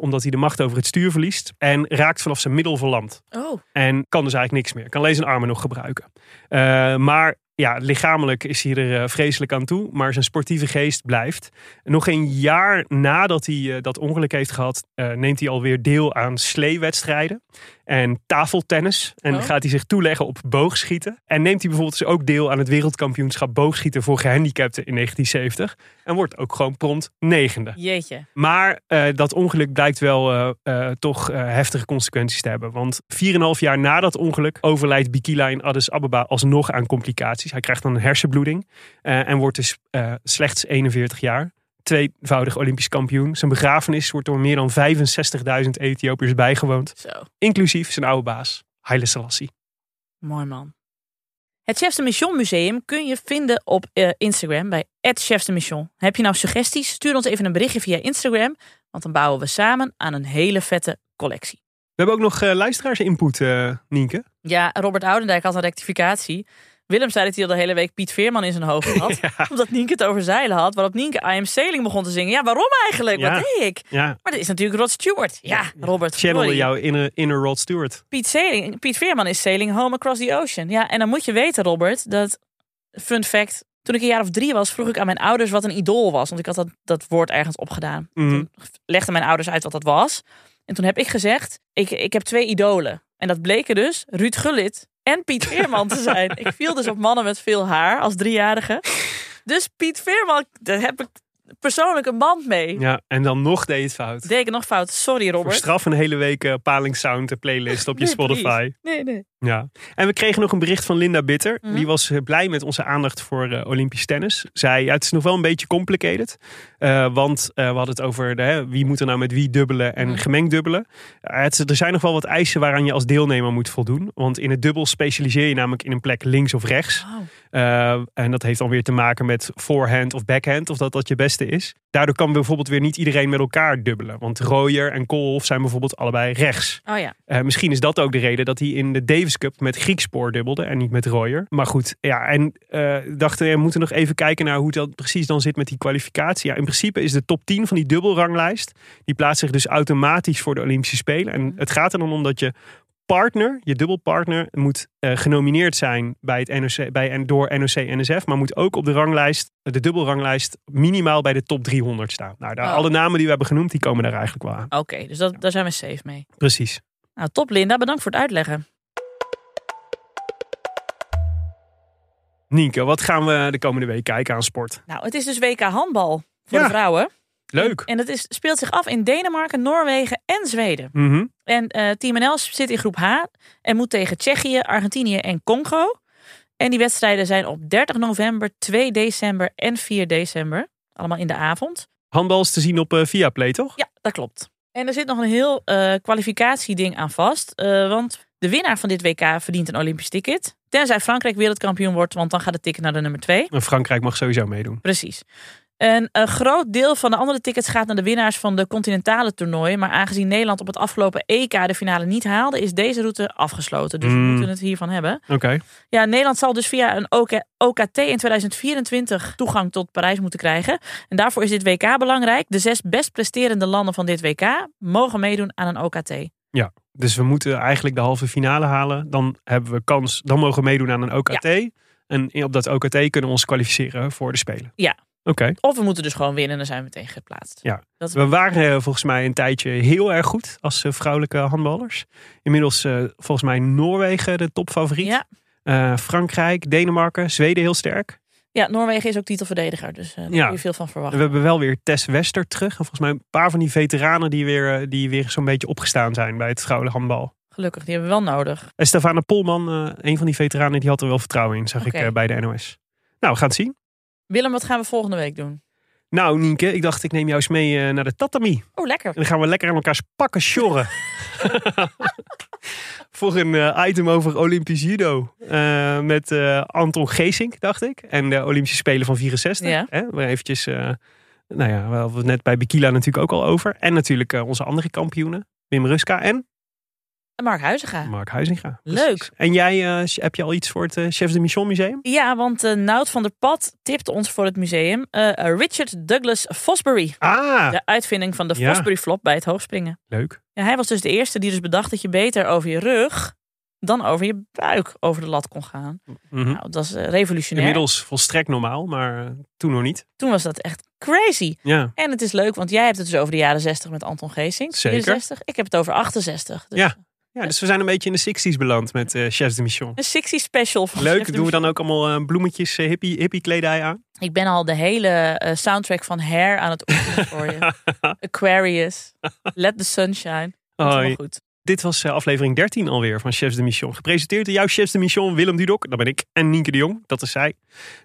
omdat hij de macht over het stuur verliest. En raakt vanaf zijn middel verlamd. Oh. En kan dus eigenlijk niks meer. Kan alleen zijn armen nog gebruiken. maar ja, lichamelijk is hij er uh, vreselijk aan toe, maar zijn sportieve geest blijft. Nog een jaar nadat hij uh, dat ongeluk heeft gehad, uh, neemt hij alweer deel aan sleewedstrijden. En tafeltennis. En Oh. gaat hij zich toeleggen op boogschieten. En neemt hij bijvoorbeeld dus ook deel aan het wereldkampioenschap boogschieten voor gehandicapten in 1970. En wordt ook gewoon prompt negende. Jeetje. Maar eh, dat ongeluk blijkt wel eh, eh, toch heftige consequenties te hebben. Want 4,5 jaar na dat ongeluk overlijdt Bikila in Addis Ababa alsnog aan complicaties. Hij krijgt dan een hersenbloeding en wordt dus slechts 41 jaar. Tweevoudig Olympisch kampioen. Zijn begrafenis wordt door meer dan 65.000 Ethiopiërs bijgewoond. Zo, Inclusief zijn oude baas, Haile Selassie. mooi man. Het Chefs de Mission Museum kun je vinden op eh, Instagram bij Chefs de Mission. Heb je nou suggesties? Stuur ons even een berichtje via Instagram, want dan bouwen we samen aan een hele vette collectie. We hebben ook nog eh, luisteraars-input, eh, Nienke. Ja, Robert Oudendijk had een rectificatie. Willem zei dat hij al de hele week Piet Veerman in zijn hoofd had. Omdat Nienke het over zeilen had. Waarop Nienke I Am Sailing begon te zingen. Ja, waarom eigenlijk? Ja. Wat deed ik? Ja. Maar dat is natuurlijk Rod Stewart. Ja, Robert. Channelde sorry. jouw inner, inner Rod Stewart. Piet, Sailing, Piet Veerman is Sailing Home Across the Ocean. Ja, en dan moet je weten, Robert, dat... Fun fact. Toen ik een jaar of drie was, vroeg ik aan mijn ouders wat een idool was. Want ik had dat, dat woord ergens opgedaan. Mhm. Toen legden mijn ouders uit wat dat was. En toen heb ik gezegd, ik, ik heb twee idolen. En dat bleken dus Ruud Gullit en Piet Veerman te zijn. ik viel dus op mannen met veel haar als driejarige. Dus Piet Veerman, daar heb ik persoonlijk een band mee. Ja, en dan nog deed je het fout. Deed ik nog fout? Sorry, Voor Robert. straf een hele week eh, Paling Sound eh, playlist op je Nee, Spotify. Nee, nee. Ja. En we kregen nog een bericht van Linda Bitter. Mhm. Die was eh, blij met onze aandacht voor eh, Olympisch tennis. Zei, ja, het is nog wel een beetje complicated. Want we hadden het over de, hè, wie moet er nou met wie dubbelen en Mhm. gemengd dubbelen. Het, er zijn nog wel wat eisen waaraan je als deelnemer moet voldoen. Want in het dubbel specialiseer je namelijk in een plek links of rechts. En dat heeft dan weer te maken met forehand of backhand, of dat dat je beste is. Daardoor kan bijvoorbeeld weer niet iedereen met elkaar dubbelen. Want Royer en Koolhof zijn bijvoorbeeld allebei rechts. Oh ja. Eh, misschien is dat ook de reden dat hij in de Davis Cup met Griekspoor dubbelde en niet met Royer. Maar goed, ja, en eh dachten we moeten nog even kijken naar hoe dat precies dan zit met die kwalificatie. Ja, in principe is de top 10 van die dubbelranglijst, die plaatst zich dus automatisch voor de Olympische Spelen. En het gaat er dan om dat je partner, je dubbelpartner, moet eh, genomineerd zijn bij het NOC, bij, en door NOC-NSF, maar moet ook op de ranglijst, de dubbelranglijst, minimaal bij de top 300 staan. Nou, daar, Oh. alle namen die we hebben genoemd, die komen daar eigenlijk wel aan. Oké, dus dat, daar zijn we safe mee. Precies. Nou, top Linda, bedankt voor het uitleggen. Nienke, wat gaan we de komende week kijken aan sport? Nou, het is dus WK handbal voor Ja. de vrouwen. Leuk. En dat is, speelt zich af in Denemarken, Noorwegen en Zweden. Mhm. En eh, Team NL zit in groep H en moet tegen Tsjechië, Argentinië en Congo. En die wedstrijden zijn op 30 november, 2 december en 4 december. Allemaal in de avond. Handbal is te zien op eh, Viaplay, toch? Ja, dat klopt. En er zit nog een heel eh, kwalificatieding aan vast. want de winnaar van dit WK verdient een Olympisch ticket. Tenzij Frankrijk wereldkampioen wordt, want dan gaat het ticket naar de nummer 2. En Frankrijk mag sowieso meedoen. Precies. En een groot deel van de andere tickets gaat naar de winnaars van de continentale toernooien. Maar aangezien Nederland op het afgelopen EK de finale niet haalde, is deze route afgesloten. Dus we Mm. moeten het hiervan hebben. Oké. Ja, Nederland zal dus via een OK OKT in 2024 toegang tot Parijs moeten krijgen. En daarvoor is dit WK belangrijk. De zes best presterende landen van dit WK mogen meedoen aan een OKT. Ja, dus we moeten eigenlijk de halve finale halen. Dan hebben we kans, dan mogen we meedoen aan een OKT. En op dat OKT kunnen we ons kwalificeren voor de Spelen. Ja. Oké. Of we moeten dus gewoon winnen en dan zijn we meteen geplaatst. Ja, Dat we waren eh, volgens mij een tijdje heel erg goed als eh, vrouwelijke handballers. Inmiddels eh, volgens mij Noorwegen de topfavoriet. Ja. Frankrijk, Denemarken, Zweden heel sterk. Ja, Noorwegen is ook titelverdediger, dus eh, daar Ja. kun je veel van En verwachten. we hebben wel weer Tess Wester terug. En volgens mij een paar van die veteranen die weer, die weer zo'n beetje opgestaan zijn bij het vrouwelijk handbal. Gelukkig, die hebben we wel nodig. En Stefana Polman, een van die veteranen, die had er wel vertrouwen in, zag ik bij de NOS. Nou, we gaan het zien. Willem, wat gaan we volgende week doen? Nou, Nienke, ik dacht ik neem jou eens mee eh, naar de tatami. Oh, lekker. En dan gaan we lekker aan elkaars pakken sjorren. Voor een eh, item over Olympisch judo. Eh, met Anton Geesink, dacht ik. En de Olympische Spelen van 64. Ja. Hè, eventjes, nou ja, we hadden het net bij Bikila natuurlijk ook al over. En natuurlijk onze andere kampioenen. Wim Ruska En Mark Huizinga. Mark Huizinga. Leuk. En jij, eh, heb je al iets voor het eh, Chefs de Mission Museum? Ja, want eh Nout van der Pad tipte ons voor het museum Richard Douglas Fosbury. Ah, De uitvinding van de Ja. Fosbury flop bij het hoogspringen. leuk. Ja, hij was dus de eerste die dus bedacht dat je beter over je rug dan over je buik over de lat kon gaan. Mhm. Nou, dat is revolutionair. Inmiddels volstrekt normaal, maar toen nog niet. Toen was dat echt crazy. Ja. En het is leuk, want jij hebt het dus over de jaren 60 met Anton Geesink. Zeker. 64. Ik heb het over 68. Dus Ja. Ja, dus we zijn een beetje in de 60s beland met eh Chefs de Mission. Een 60 special van Leuk, doen we dan ook allemaal eh, bloemetjes, eh, hippie, hippie kledij aan? Ik ben al de hele soundtrack van Hair aan het oefenen voor je. Aquarius. Let the sun shine. Komt Hoi. helemaal goed. Dit was eh, aflevering 13 alweer van Chefs de Mission. Gepresenteerd door jouw Chefs de Mission, Willem Dudok, dat ben ik, en Nienke de Jong, dat is zij.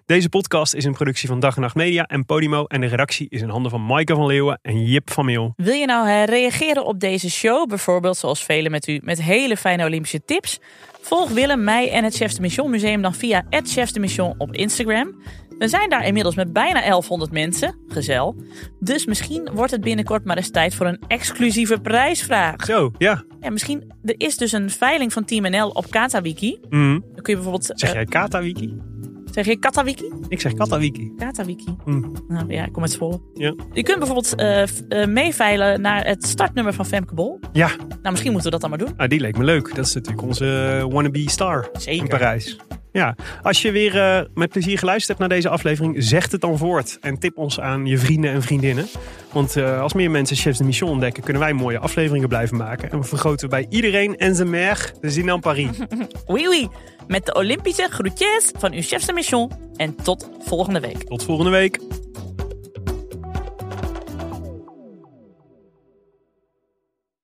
Deze podcast is een productie van Dag en Nacht Media en Podimo. En de redactie is in handen van Maaike van Leeuwen en Jip van Meel. Wil je nou reageren op deze show? Bijvoorbeeld zoals velen met u met hele fijne Olympische tips. Volg Willem, mij en het Chefs de Mission Museum dan via het de Mission op Instagram. We zijn daar inmiddels met bijna 1100 mensen. Gezel. Dus misschien wordt het binnenkort maar eens tijd voor een exclusieve prijsvraag. Zo, ja. Ja, misschien. Er is dus een veiling van Team NL op KataWiki. Mhm. Dan kun je bijvoorbeeld. Zeg eh, jij Katawiki? zeg je KataWiki? Ik zeg Katawiki. KataWiki. Mm. Nou ja, ik kom uit Zwolle. Ja. Je kunt bijvoorbeeld eh, meeveilen naar het startnummer van Femke Bol. Ja, Nou, misschien moeten we dat dan maar doen. ah, die leek me leuk. Dat is natuurlijk onze wannabe star Zeker. in Parijs. Ja, als je weer eh, met plezier geluisterd hebt naar deze aflevering, zeg het dan voort. En tip ons aan je vrienden en vriendinnen. Want eh, als meer mensen Chefs de Mission ontdekken, kunnen wij mooie afleveringen blijven maken. En we vergroten bij iedereen en zijn mer de zin aan Paris. Oui, oui. Met de Olympische groetjes van uw chefs de mission. En tot volgende week. Tot volgende week.